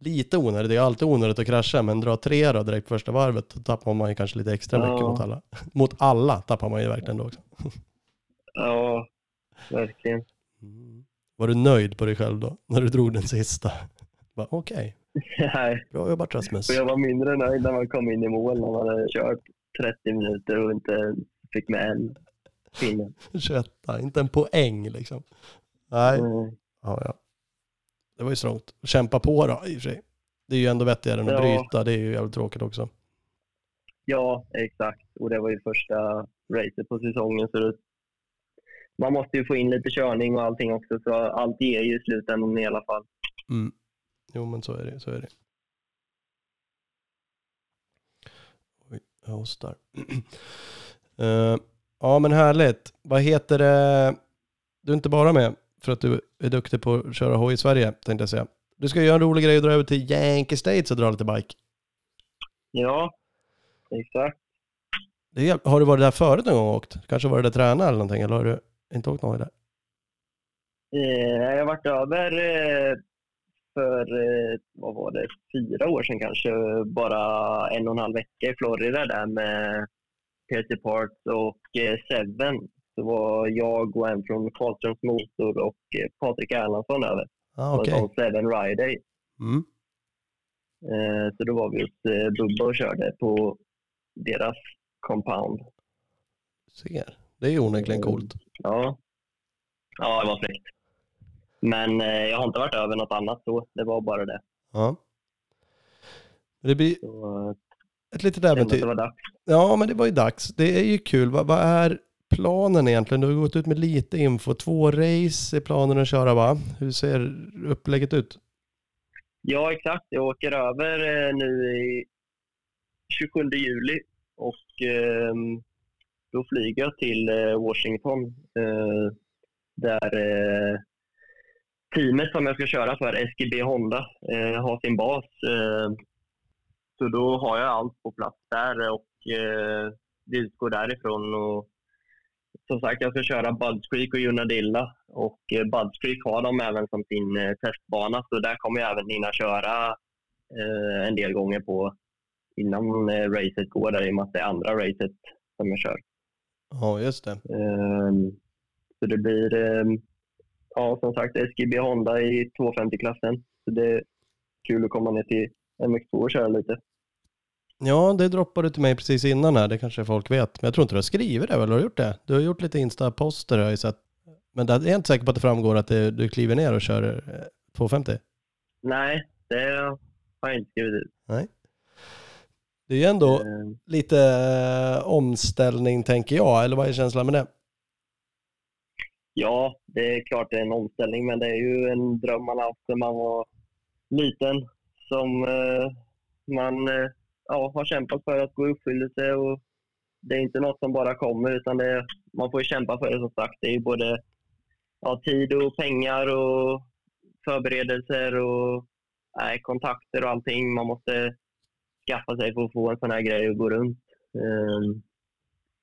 lite onödigt. Det är alltid onödigt att krascha, men dra tre då direkt första varvet, då tappar man ju kanske lite extra mycket Ja. mot alla. Mot alla tappar man ju verkligen då också. Ja, verkligen. Mm. Var du nöjd på dig själv då, när du drog den sista? Okej, Nej, bra jobbat Rasmus. och jag var mindre nöjd när man kom in i mål när man hade kört 30 minuter och inte fick med en pinne. 21, inte en poäng liksom. Nej, Mm. ja, ja. Det var ju strångt. Kämpa på då i och för sig. Det är ju ändå vettigare än att Ja. bryta, det är ju jävligt tråkigt också. Ja, exakt. Och det var ju första racet på säsongen. Så det, man måste ju få in lite körning och allting också, så allt ger ju i slutändan i alla fall. Mm. Jo men så är det, så är det. Jag hostar. Eh, ja men härligt. Vad heter det? Du är inte bara med för att du är duktig på att köra hoj i Sverige tänkte jag säga. Du ska göra en rolig grej och dra över till Yankee States och dra lite bike. Ja, exakt. Är, har du varit där förut någon gång och åkt? Kanske varit där träna eller någonting eller har du inte åkt någon gång där? Eh, jag har varit över eh, för, eh, vad var det, fyra år sedan kanske, bara en och en halv vecka i Florida där med Peter Parts och eh, Seven. Så var jag och en från Karlströms Motor och eh, Patrik Erlandsson över. Ah, på en sån Seven Ride. Mm. Så då var vi hos Bubba och körde på deras compound. Ser. Det är ju onekligen coolt. Ja, ja det var fräckt. Men eh, jag har inte varit över något annat så. Det var bara det. Ja. Det blir Så, eh, ett litet äventyr. det var dags. Ja, men det var ju dags. Det är ju kul. Vad, vad är planen egentligen? Du har gått ut med lite info. Två race är planen att köra va? Hur ser upplägget ut? Ja, exakt. Jag åker över eh, nu i 27 juli och ehm, då flyger jag till eh, Washington eh, där eh, teamet som jag ska köra för, SGB Honda, eh, har sin bas. Eh, så då har jag allt på plats där och eh, vi utgår därifrån. Och, som sagt, jag ska köra Buds Creek och Unadilla och eh, Buds Creek har de även som sin eh, testbana så där kommer jag även hinna köra eh, en del gånger på innan eh, racet går där i och med att det är andra racet som jag kör. Ja, just det. Ehm, så det blir, ehm, ja som sagt, SGB Honda i 250-klassen. Så det är kul att komma ner till MX2 och köra lite. Ja, det droppade du till mig precis innan här. Det kanske folk vet. Men jag tror inte du har skrivit det, väl? Har du gjort det? Du har gjort lite Insta-poster har jag sett. Men där är jag inte säker på att det framgår att det, du kliver ner och kör eh, 250. Nej, det har jag inte skrivit ut. Det är ju ändå Ehm, lite eh, omställning tänker jag. Eller vad är känslan med det? Ja, det är klart det är en omställning, men det är ju en dröm man haft när man var liten som eh, man eh, ja, har kämpat för att gå i uppfyllelse. Och det är inte något som bara kommer, utan det, man får ju kämpa för det som sagt. Det är ju både ja, tid och pengar och förberedelser och nej, kontakter och allting man måste skaffa sig för att få en sån här grej att gå runt. Ehm,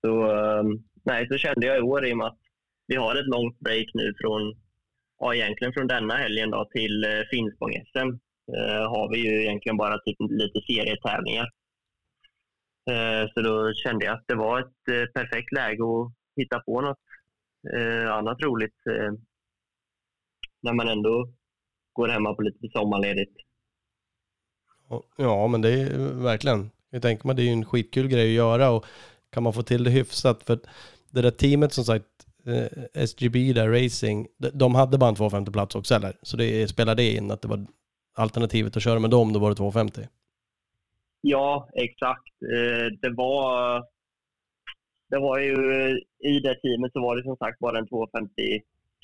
så, ehm, nej, så kände jag i år i och med att vi har ett långt break nu från, ja egentligen från denna helgen då till eh, Finspång-SM. Eh, har vi ju egentligen bara typ lite serietävlingar. Eh, så då kände jag att det var ett eh, perfekt läge att hitta på något eh, annat roligt eh, när man ändå går hemma på lite sommarledigt. Ja, men det är ju verkligen. Jag tänker mig det är ju en skitkul grej att göra och kan man få till det hyfsat för det där teamet som sagt eh, SGB där Racing, de, hade bara en 250 plats också eller? Så det spelade in att det var alternativet att köra med dem, då var det 250. Ja, exakt. Eh, Det var, det var ju eh, i det teamet så var det som sagt bara en 250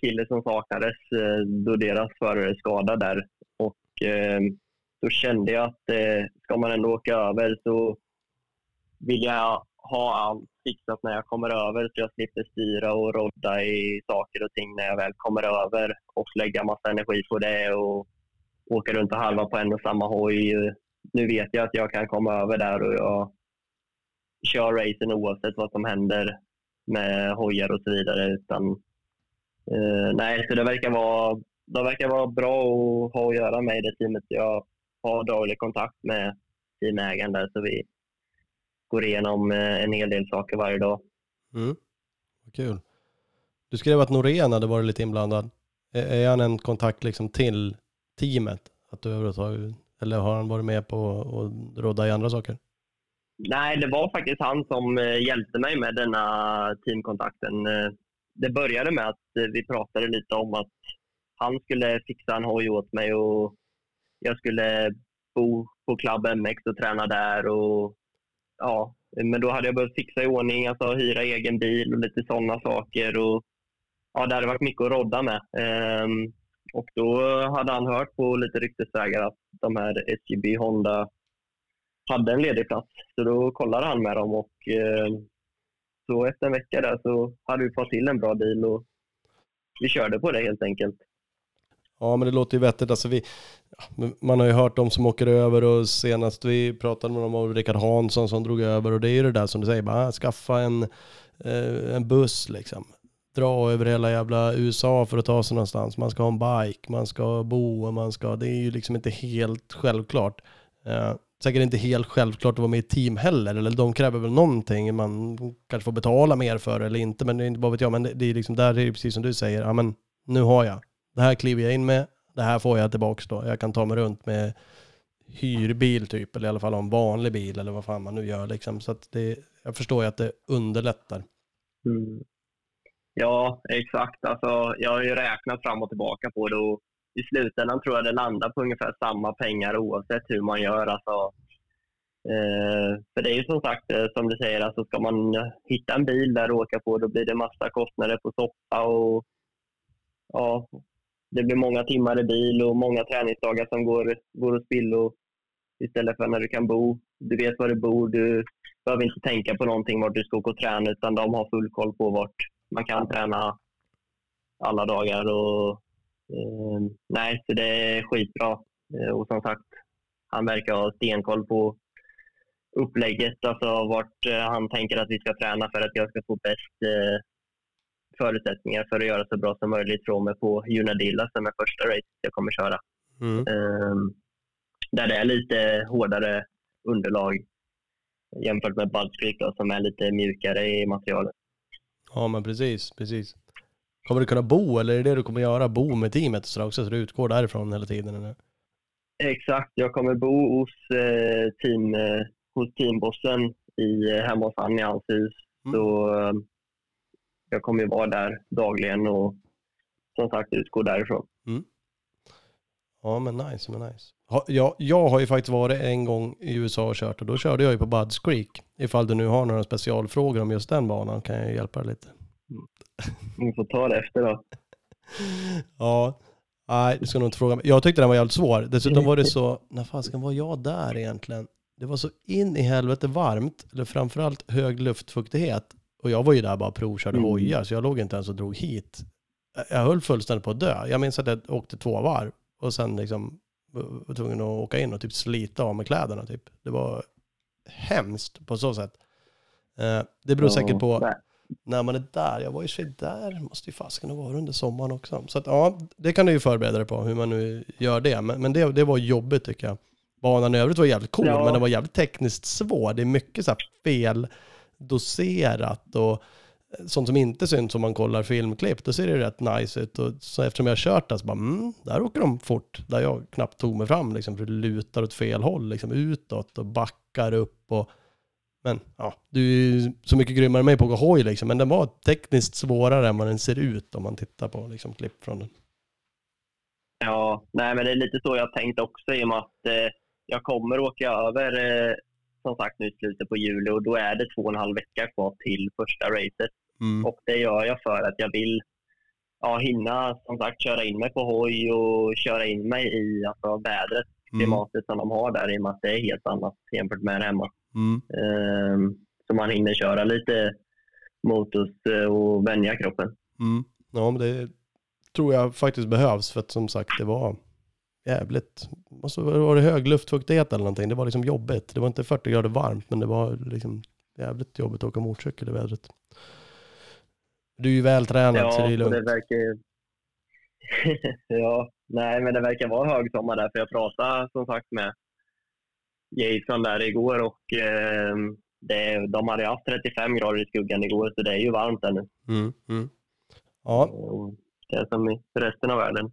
kille som saknades eh, då deras förare skadade där. Och eh, då kände jag att eh, ska man ändå åka över så vill jag ha allt fixat när jag kommer över så jag slipper styra och rodda i saker och ting när jag väl kommer över och lägga massa energi på det och åka runt och halva på en och samma hoj. Nu vet jag att jag kan komma över där och jag kör racen oavsett vad som händer med hojar och så vidare. Utan, eh, nej, så det verkar, vara, det verkar vara bra att ha att göra med i det teamet. Jag har daglig kontakt med teamägaren där så vi går igenom eh, en hel del saker varje dag. Mm. Vad Kul. Du skrev att Norén hade varit lite inblandad. Är, han en kontakt liksom till teamet? Att du överhuvudtaget, eller har han varit med på att rodda i andra saker? Nej, det var faktiskt han som eh, hjälpte mig med denna teamkontakten. Eh, Det började med att vi pratade lite om att han skulle fixa en hoj åt mig och jag skulle bo på Club MX och träna där. Och, ja, men då hade jag behövt fixa i ordning, alltså hyra egen bil och lite sådana saker. Och, ja, det hade varit mycket att rodda med. Ehm, och då hade han hört på lite ryktesvägar att de här SGB Honda hade en ledig plats. Så då kollade han med dem och eh, så efter en vecka där så hade vi fått till en bra deal och vi körde på det helt enkelt. Ja, men det låter ju vettigt. Alltså vi, man har ju hört de som åker över och senast vi pratade med dem om Rickard Hansson som drog över och det är ju det där som du säger, bara ah, skaffa en, eh, en buss liksom. Dra över hela jävla USA för att ta sig någonstans. Man ska ha en bike, man ska bo och man ska, det är ju liksom inte helt självklart. Eh, säkert inte helt självklart att vara med i team heller, eller de kräver väl någonting man kanske får betala mer för eller inte, men det är inte vad vet jag, men det, det är liksom där det är precis som du säger, ja men nu har jag, det här kliver jag in med, det här får jag tillbaks då, jag kan ta mig runt med hyrbil typ, eller i alla fall ha en vanlig bil eller vad fan man nu gör liksom, så att det, jag förstår ju att det underlättar. Mm. Ja, exakt. Alltså, jag har ju räknat fram och tillbaka på det och i slutändan tror jag det landar på ungefär samma pengar oavsett hur man gör. Alltså, eh, för det är ju som sagt, eh, som du säger, alltså, ska man hitta en bil där och åka på, då blir det massa kostnader på soppa och ja, det blir många timmar i bil och många träningsdagar som går, går att spillo istället för när du kan bo. Du vet var du bor, du behöver inte tänka på någonting vart du ska åka och träna utan de har full koll på vart man kan träna alla dagar. Och, eh, nej, så det är skitbra. Eh, och som sagt, han verkar ha stenkoll på upplägget, alltså vart eh, han tänker att vi ska träna för att jag ska få bäst eh, förutsättningar för att göra så bra som möjligt från mig på Unadilla som är första race jag kommer köra. Mm. Ehm, där det är lite hårdare underlag jämfört med Budskrick då, som är lite mjukare i materialet. Ja men precis, precis. Kommer du kunna bo eller är det det du kommer göra? Bo med teamet och sådär också så du utgår därifrån hela tiden eller? Exakt, jag kommer bo hos, eh, team, eh, hos teambossen i, eh, hemma hos han i hans hus. Mm. Så eh, jag kommer ju vara där dagligen och som sagt utgå därifrån. Ja men nice, men nice. Ha, jag, jag har ju faktiskt varit en gång i USA och kört och då körde jag ju på Budds Creek. Ifall du nu har några specialfrågor om just den banan kan jag hjälpa dig lite. Vi får ta det efter då. Ja, nej du ska nog inte fråga mig. Jag tyckte den var jävligt svår. Dessutom var det så, när fasken var jag där egentligen? Det var så in i helvete varmt, eller framförallt hög luftfuktighet. Och jag var ju där bara provkörde Mm. hojar, så jag låg inte ens och drog hit. Jag höll fullständigt på att dö. Jag minns att jag åkte två varv och sen liksom var tvungen att åka in och typ slita av med kläderna typ. Det var hemskt på så sätt. Eh, Det beror säkert på Nej. när man är där. Jag var ju sig där, måste ju fasken ha varit under sommaren också. Så att, ja, det kan du ju förbereda dig på hur man nu gör det. Men, men det, det var jobbigt tycker jag. Banan i övrigt var jävligt cool, Ja. men den var jävligt tekniskt svår. Det är mycket så här fel doserat och eh, sånt som inte syns om man kollar filmklipp. Då ser det rätt nice ut. Och så eftersom jag har kört där så bara, mm, där åker de fort. Där jag knappt tog mig fram liksom, för det lutar åt fel håll, liksom utåt och backar upp och men ja, du är ju så mycket grymmare än mig på att åka hoj liksom. Men den var tekniskt svårare än vad den ser ut om man tittar på liksom, klipp från den. Ja, nej, men det är lite så jag tänkt också i och med att eh, jag kommer åka över eh, som sagt nu i slutet på juli och då är det två och en halv vecka kvar till första racet. Mm. Och det gör jag för att jag vill ja, hinna som sagt köra in mig på hoj och köra in mig i alltså, vädret, Mm. klimatet som de har där i och med att det är helt annat jämfört med hemma. Mm. Ehm, så man hinner köra lite motors eh, och vänja kroppen. Mm. Ja, men det tror jag faktiskt behövs för att som sagt det var jävligt. Och så var det hög luftfuktighet eller någonting. Det var liksom jobbigt. Det var inte 40 grader varmt men det var liksom jävligt jobbigt att åka motorcykel i vädret. Du är ju vältränad Ja, så det är och det lugnt. verkar ja, nej, men det verkar vara högsommar där, för jag pratade som sagt med Jason där igår och eh, det, de hade haft 35 grader i skuggan igår, så det är ju varmt där nu. Mm, mm. Ja, Det är som i resten av världen.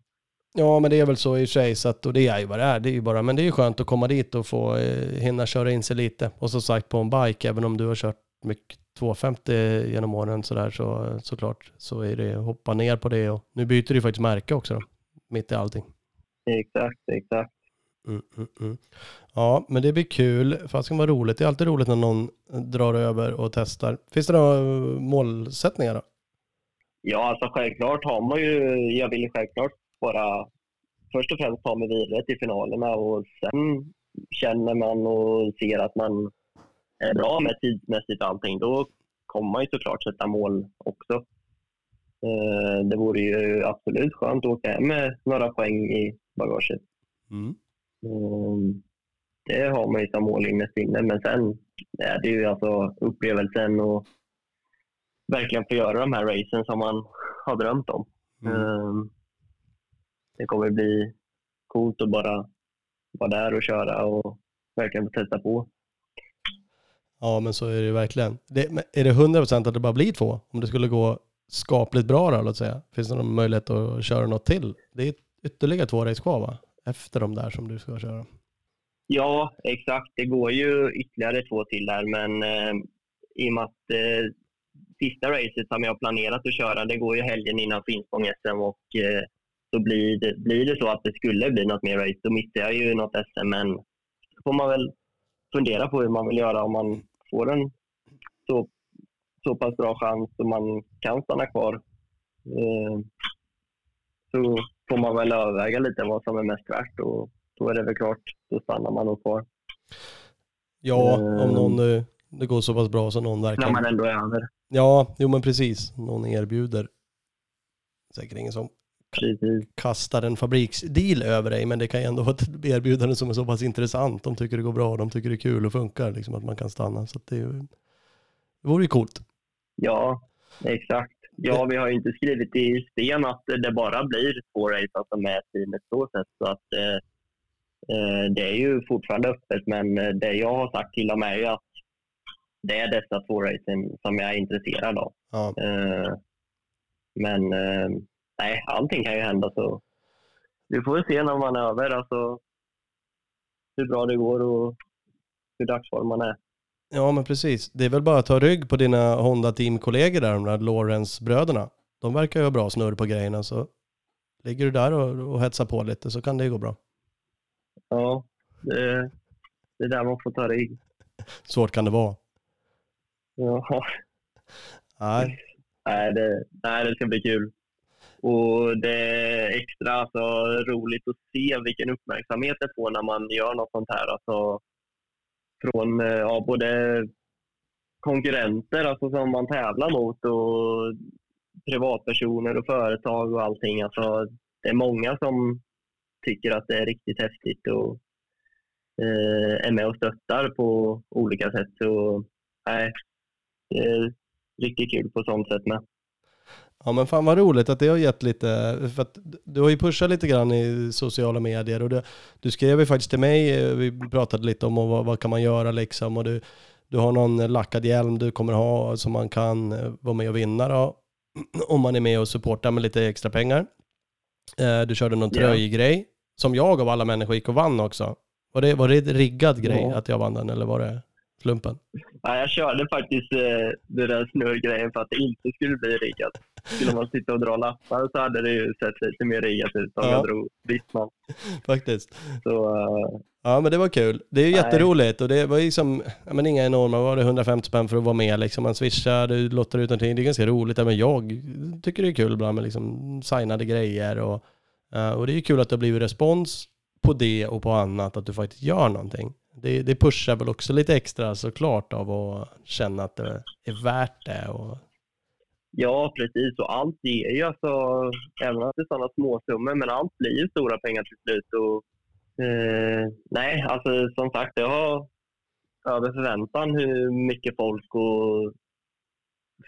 Ja, men det är väl så i och för sig, så att, och det är ju vad det är. Det är ju bara, men det är ju skönt att komma dit och få eh, hinna köra in sig lite. Och som sagt på en bike, även om du har kört mycket 250 genom åren sådär, så såklart så är det hoppa ner på det. Och nu byter du faktiskt märke också då, mitt i allting. Exakt, exakt. Mm, mm, mm. Ja, men det blir kul. Fast vara roligt. Det är alltid roligt när någon drar över och testar. Finns det några eh, målsättningar då? Ja, alltså självklart har man ju... Jag vill självklart bara först och främst ta mig vidare till finalerna och sen känner man och ser att man är bra med tidsmässigt och allting, då kommer man ju såklart sätta mål också. Eh, Det vore ju absolut skönt att åka hem med några poäng i bagaget. Mm. Mm, Det har man ju som mål innerst inne, men sen är det ju alltså upplevelsen och verkligen få göra de här racen som man har drömt om. Mm. Det kommer bli coolt att bara vara där och köra och verkligen testa på. Ja, men så är det verkligen. Det, är det 100% att det bara blir två? Om det skulle gå skapligt bra då, låt säga. Finns det någon möjlighet att köra något till? Det är ytterligare två race kvar va? Efter de där som du ska köra. Ja, exakt. Det går ju ytterligare två till där, men eh, i och med att eh, sista racet som jag har planerat att köra, det går ju helgen innan Finspång SM och eh, så blir det, blir det så att det skulle bli något mer race, då missar jag ju något SM, men då får man väl fundera på hur man vill göra om man får en så, så pass bra chans och man kan stanna kvar. Eh, så får man väl överväga lite vad som är mest värt och då är det väl klart, då stannar man nog kvar. Ja, om Mm. någon, eh, det går så pass bra så någon När verkligen... man ändå är över. Ja, jo men precis. Någon erbjuder. Säkert ingen som Precis. kastar en fabriksdeal över dig, men det kan ju ändå vara ett erbjudande som är så pass intressant. De tycker det går bra, de tycker det är kul och funkar, liksom att man kan stanna. Så det, det vore ju coolt. Ja, exakt. Ja, vi har ju inte skrivit i sten att det bara blir två alltså med teamet så sett. Så att, eh, eh, det är ju fortfarande öppet, men eh, det jag har sagt till dem är ju att det är dessa två racen som jag är intresserad av. Ja, Eh, men eh, nej, allting kan ju hända. så Vi får väl se när man är över alltså, hur bra det går och hur dagsform man är. ja, men precis. Det är väl bara att ta rygg på dina Honda Team-kollegor där, de där Lawrence-bröderna. De verkar ju ha bra snurr på grejerna, så ligger du där och, och hetsar på lite så kan det gå bra. Ja, det, det är där man får ta rygg. Svårt kan det vara. Ja. Nej, Nej, det, nej, det ska bli kul. Och det är extra alltså, roligt att se vilken uppmärksamhet det får när man gör något sånt här. Alltså, från eh, ja, både konkurrenter alltså, som man tävlar mot och privatpersoner och företag och allting. Alltså, det är många som tycker att det är riktigt häftigt och eh, är med och stöttar på olika sätt. Så, nej, det är riktigt kul på sånt sätt med. Ja men fan vad roligt att det har gett lite, för att du har ju pushat lite grann i sociala medier och du, du skrev ju faktiskt till mig, eh, vi pratade lite om vad, vad kan man göra liksom och du, du har någon lackad hjälm du kommer ha som man kan eh, vara med och vinna då, om man är med och supportar med lite extra pengar. Eh, Du körde någon Ja. tröjgrej som jag av alla människor gick och vann också. Var det, var det en riggad grej Ja. att jag vann den eller var det slumpen? Ja, jag körde faktiskt eh, den där snurrgrejen för att det inte skulle bli riggat. Skulle man sitta och dra lappar så hade det ju sett lite mer riggat ut om Ja. jag drog Wittman. Faktiskt. Så eh, Ja men det var kul. Det är ju Nej. jätteroligt och det var ju som, ja men inga enorma, var det 150 spänn för att vara med liksom. Man swishar, du lottar ut någonting, det är ganska roligt. Även jag tycker det är kul ibland med liksom signade grejer och, eh, och det är ju kul att det har blivit respons på det och på annat, att du faktiskt gör någonting. det, det pushar väl också lite extra såklart av att känna att det är värt det. Och, Ja, precis. Och allt ger ju alltså, även om det är sådana småsummor, men allt blir ju stora pengar till slut. Och, eh, nej, alltså som sagt, jag har över förväntan hur mycket folk och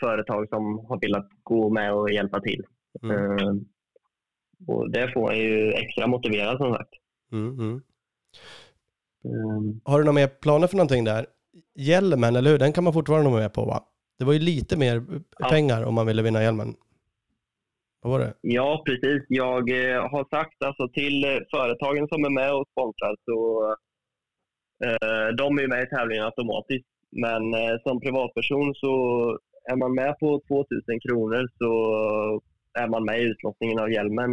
företag som har velat gå med och hjälpa till. mm, Eh, och det får en ju extra motiverad som sagt. mm, mm. Eh, Har du några mer planer för någonting där? Hjälmen, eller hur? Den kan man fortfarande vara med på va? Det var ju lite mer Ja. pengar om man ville vinna hjälmen. Vad var det? Ja, precis. Jag eh, har sagt alltså, till eh, företagen som är med och sponsrar så eh, de är med i tävlingen automatiskt. Men eh, som privatperson så är man med på 2000 kronor så är man med i utlottningen av hjälmen.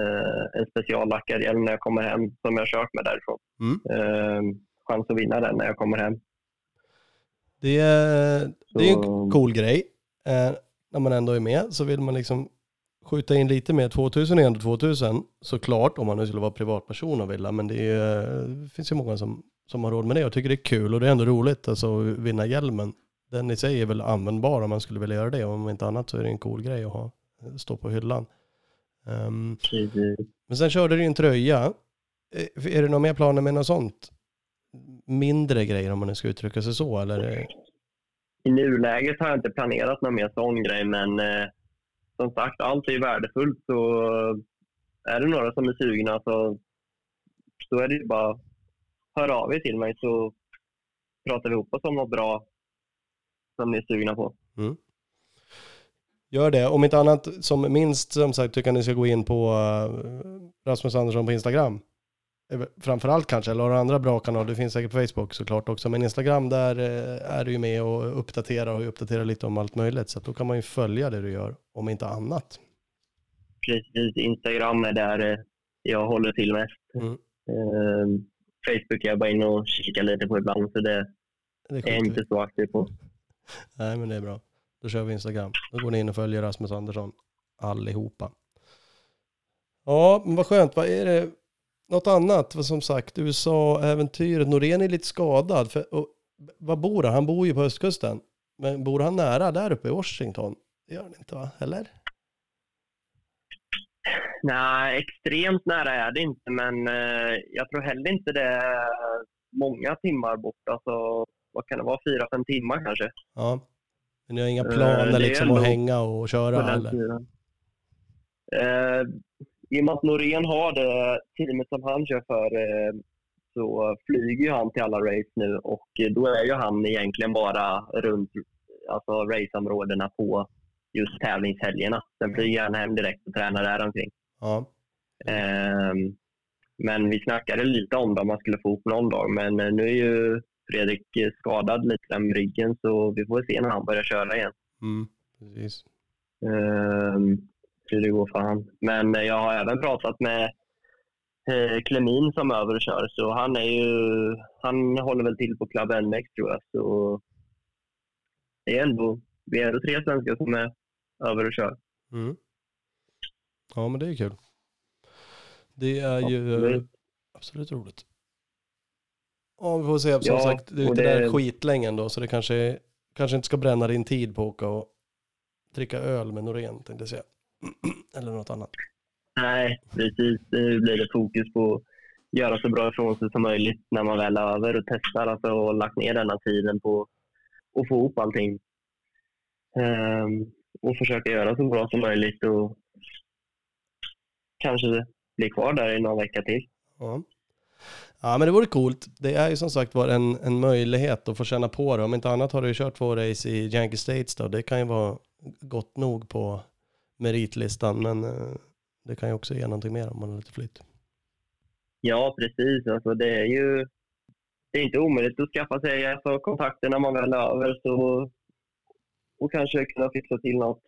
Eh, en speciallackad hjälm när jag kommer hem som jag kört med därifrån. Mm. Eh, chans att vinna den när jag kommer hem. Det är, det är en Så- cool grej. Eh, när man ändå är med så vill man liksom skjuta in lite mer. 2000 är ändå 2000 såklart om man nu skulle vara privatperson och vilja. Men det, är, det finns ju många som, som har råd med det och tycker det är kul och det är ändå roligt alltså, att vinna hjälmen. Den i sig är väl användbar om man skulle vilja göra det. Om inte annat så är det en cool grej att ha, stå på hyllan. Precis. men sen körde du en tröja. Eh, Är det några mer planer med något sånt? Mindre grejer om man nu ska uttrycka sig så eller? I nuläget har jag inte planerat någon mer sån grej, men eh, som sagt, allt är ju värdefullt. Så är det några som är sugna så, så är det ju bara hör av er till mig så pratar vi ihop oss om något bra som ni är sugna på. Gör det. Om inte annat, som minst som sagt, tycker jag ni ska gå in på eh, Rasmus Andersson på Instagram. Eh, Framförallt kanske, eller har du andra bra kanaler, det finns säkert på Facebook såklart också, men Instagram där eh, är du ju med och uppdaterar och uppdaterar lite om allt möjligt, så att då kan man ju följa det du gör, om inte annat. Precis, Instagram är där eh, jag håller till mest. Mm. Eh, Facebook är jag bara inne och kikar lite på ibland, så det Det är jag inte så aktiv på. Nej, men det är bra. Då kör vi Instagram. Då går ni in och följer Rasmus Andersson allihopa. Ja, men vad skönt. Vad är det? Något annat? Som sagt, USA-äventyret. Norén är lite skadad. För, och, var bor han? Han bor ju på östkusten. Men bor han nära där uppe i Washington? Det gör han inte va? Eller? Nej, extremt nära är det inte, men eh, jag tror heller inte det är många timmar bort. Alltså, vad kan det vara? Fyra, fem timmar kanske? Ja. Men ni har inga Eh, planer är liksom att hänga och köra eller? Eh, I och med att Norén har det teamet som han kör för eh, så flyger ju han till alla race nu och eh, då är ju han egentligen bara runt alltså, raceområdena på just tävlingshelgerna. Sen flyger han hem direkt och tränar där omkring. Ja. Ehm, men vi snackade lite om det om man skulle få ihop någon dag. Men eh, nu är ju Fredrik skadad lite där med ryggen så vi får se när han börjar köra igen. Mm, precis. Ehm, hur det går för han. Men eh, jag har även pratat med eh, Klemin som är över och kör. Så han är ju, han håller väl till på Club NX tror jag. Så det är ändå, vi är ändå tre svenskar som är över och kör. Mm. Ja, men det är kul. Det är ju eh, Absolut. roligt. Ja, vi får se. Som Ja, sagt, det är inte det- där skitlänge ändå, så det kanske, kanske inte ska bränna din tid på att åka och dricka öl med Norén, tänkte jag säga. Eller något annat. Nej, precis. Nu blir det fokus på att göra så bra ifrån sig som möjligt när man väl är över och testar alltså, och lagt ner denna tiden på att få ihop allting. Ehm, och försöka göra så bra som möjligt och kanske bli kvar där i någon vecka till. Ja. ja, men det vore coolt. Det är ju som sagt var en, en möjlighet att få känna på det. Om inte annat har du ju kört två race i Yankee States då. Det kan ju vara gott nog på meritlistan, men eh, det kan ju också ge någonting mer om man har lite flytt. Ja, precis. Alltså, det är ju det är inte omöjligt att skaffa sig alltså, kontakter när man väl är över så, och kanske kunna fixa till något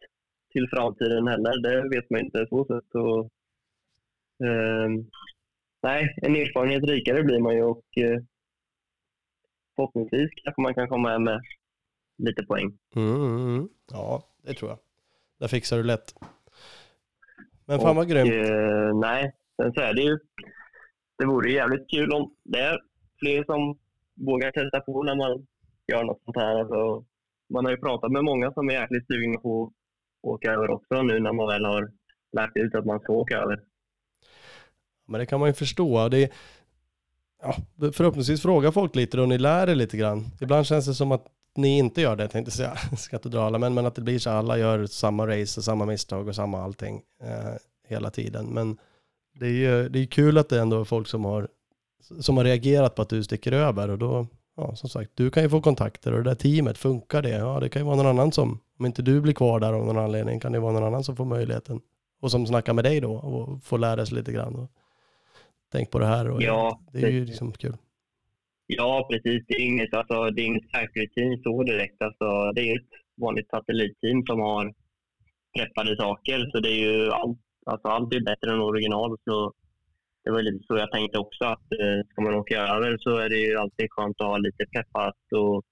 till framtiden heller. Det vet man inte. Så sätt. Och, ehm, nej, en erfarenhet rikare blir man ju och eh, förhoppningsvis kanske man kan komma hem med lite poäng. Mm, mm, mm. Ja, det tror jag. Det fixar du lätt. Men fan vad Och, grymt. eh, nej, sen så är det ju, det vore jävligt kul om det är fler som våga testa på när man gör något sånt här. Alltså, man har ju pratat med många som är jäkligt sugna på att åka över också nu när man väl har lärt ut att man ska åka över. Men det kan man ju förstå. Det är, ja, förhoppningsvis frågar folk lite och ni lär er lite grann. Ibland känns det som att ni inte gör det, tänkte säga. Ska inte dra alla, men, men att det blir så alla gör samma race och samma misstag och samma allting eh, hela tiden. Men det är ju det är kul att det ändå är folk som har, som har reagerat på att du sticker över och då, ja som sagt, du kan ju få kontakter och det där teamet, funkar det? Ja, det kan ju vara någon annan som, om inte du blir kvar där av någon anledning, kan det vara någon annan som får möjligheten och som snackar med dig då och får lära sig lite grann. Och tänk på det här och Ja, det är ju liksom kul. Ja, precis. Det är inget, alltså, det är inget factory-team så direkt. Alltså, det är ett vanligt satellitteam som har preppade saker. Så det är ju allt, alltså, allt är bättre än original. Så det var lite så jag tänkte också. att eh, Ska man åka över så är det ju alltid skönt att ha lite preppat och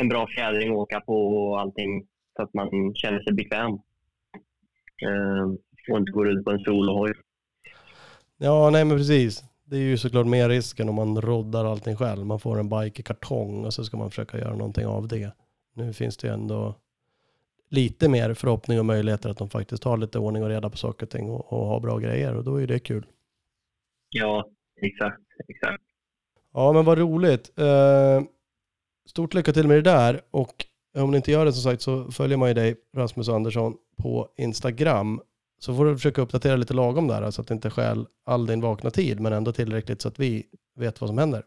en bra fjädring att åka på och allting så att man känner sig bekväm. Eh, och inte går ut på en solohoj. Ja, nej men precis. Det är ju såklart mer risken om man roddar allting själv. Man får en bike i kartong och så ska man försöka göra någonting av det. Nu finns det ju ändå lite mer förhoppning och möjligheter att de faktiskt har lite ordning och reda på saker och ting och, och har bra grejer och då är det kul. Ja, exakt. exakt. Ja, men vad roligt. Eh, stort lycka till med det där och om ni inte gör det som sagt så följer man ju dig, Rasmus Andersson, på Instagram. Så får du försöka uppdatera lite lagom där så att det inte stjäl all din vakna tid men ändå tillräckligt så att vi vet vad som händer.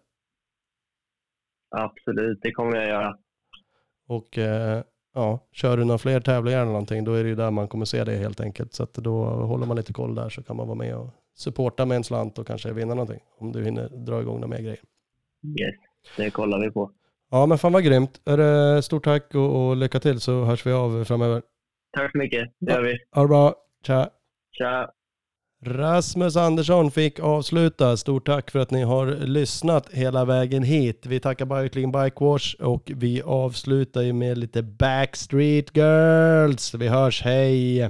Absolut, det kommer jag göra. Och eh, ja, kör du några fler tävlingar eller någonting då är det ju där man kommer se det helt enkelt. Så att då håller man lite koll där så kan man vara med och supporta med en slant och kanske vinna någonting om du hinner dra igång några mer grejer. Yes, det kollar vi på. Ja men fan vad grymt. Stort tack och, och lycka till så hörs vi av framöver. Tack så mycket. Det gör vi. Ha det bra. Tja. Tja! Rasmus Andersson fick avsluta. Stort tack för att ni har lyssnat hela vägen hit. Vi tackar Bicycling Bike Wash och vi avslutar ju med lite Backstreet Girls. Vi hörs, hej!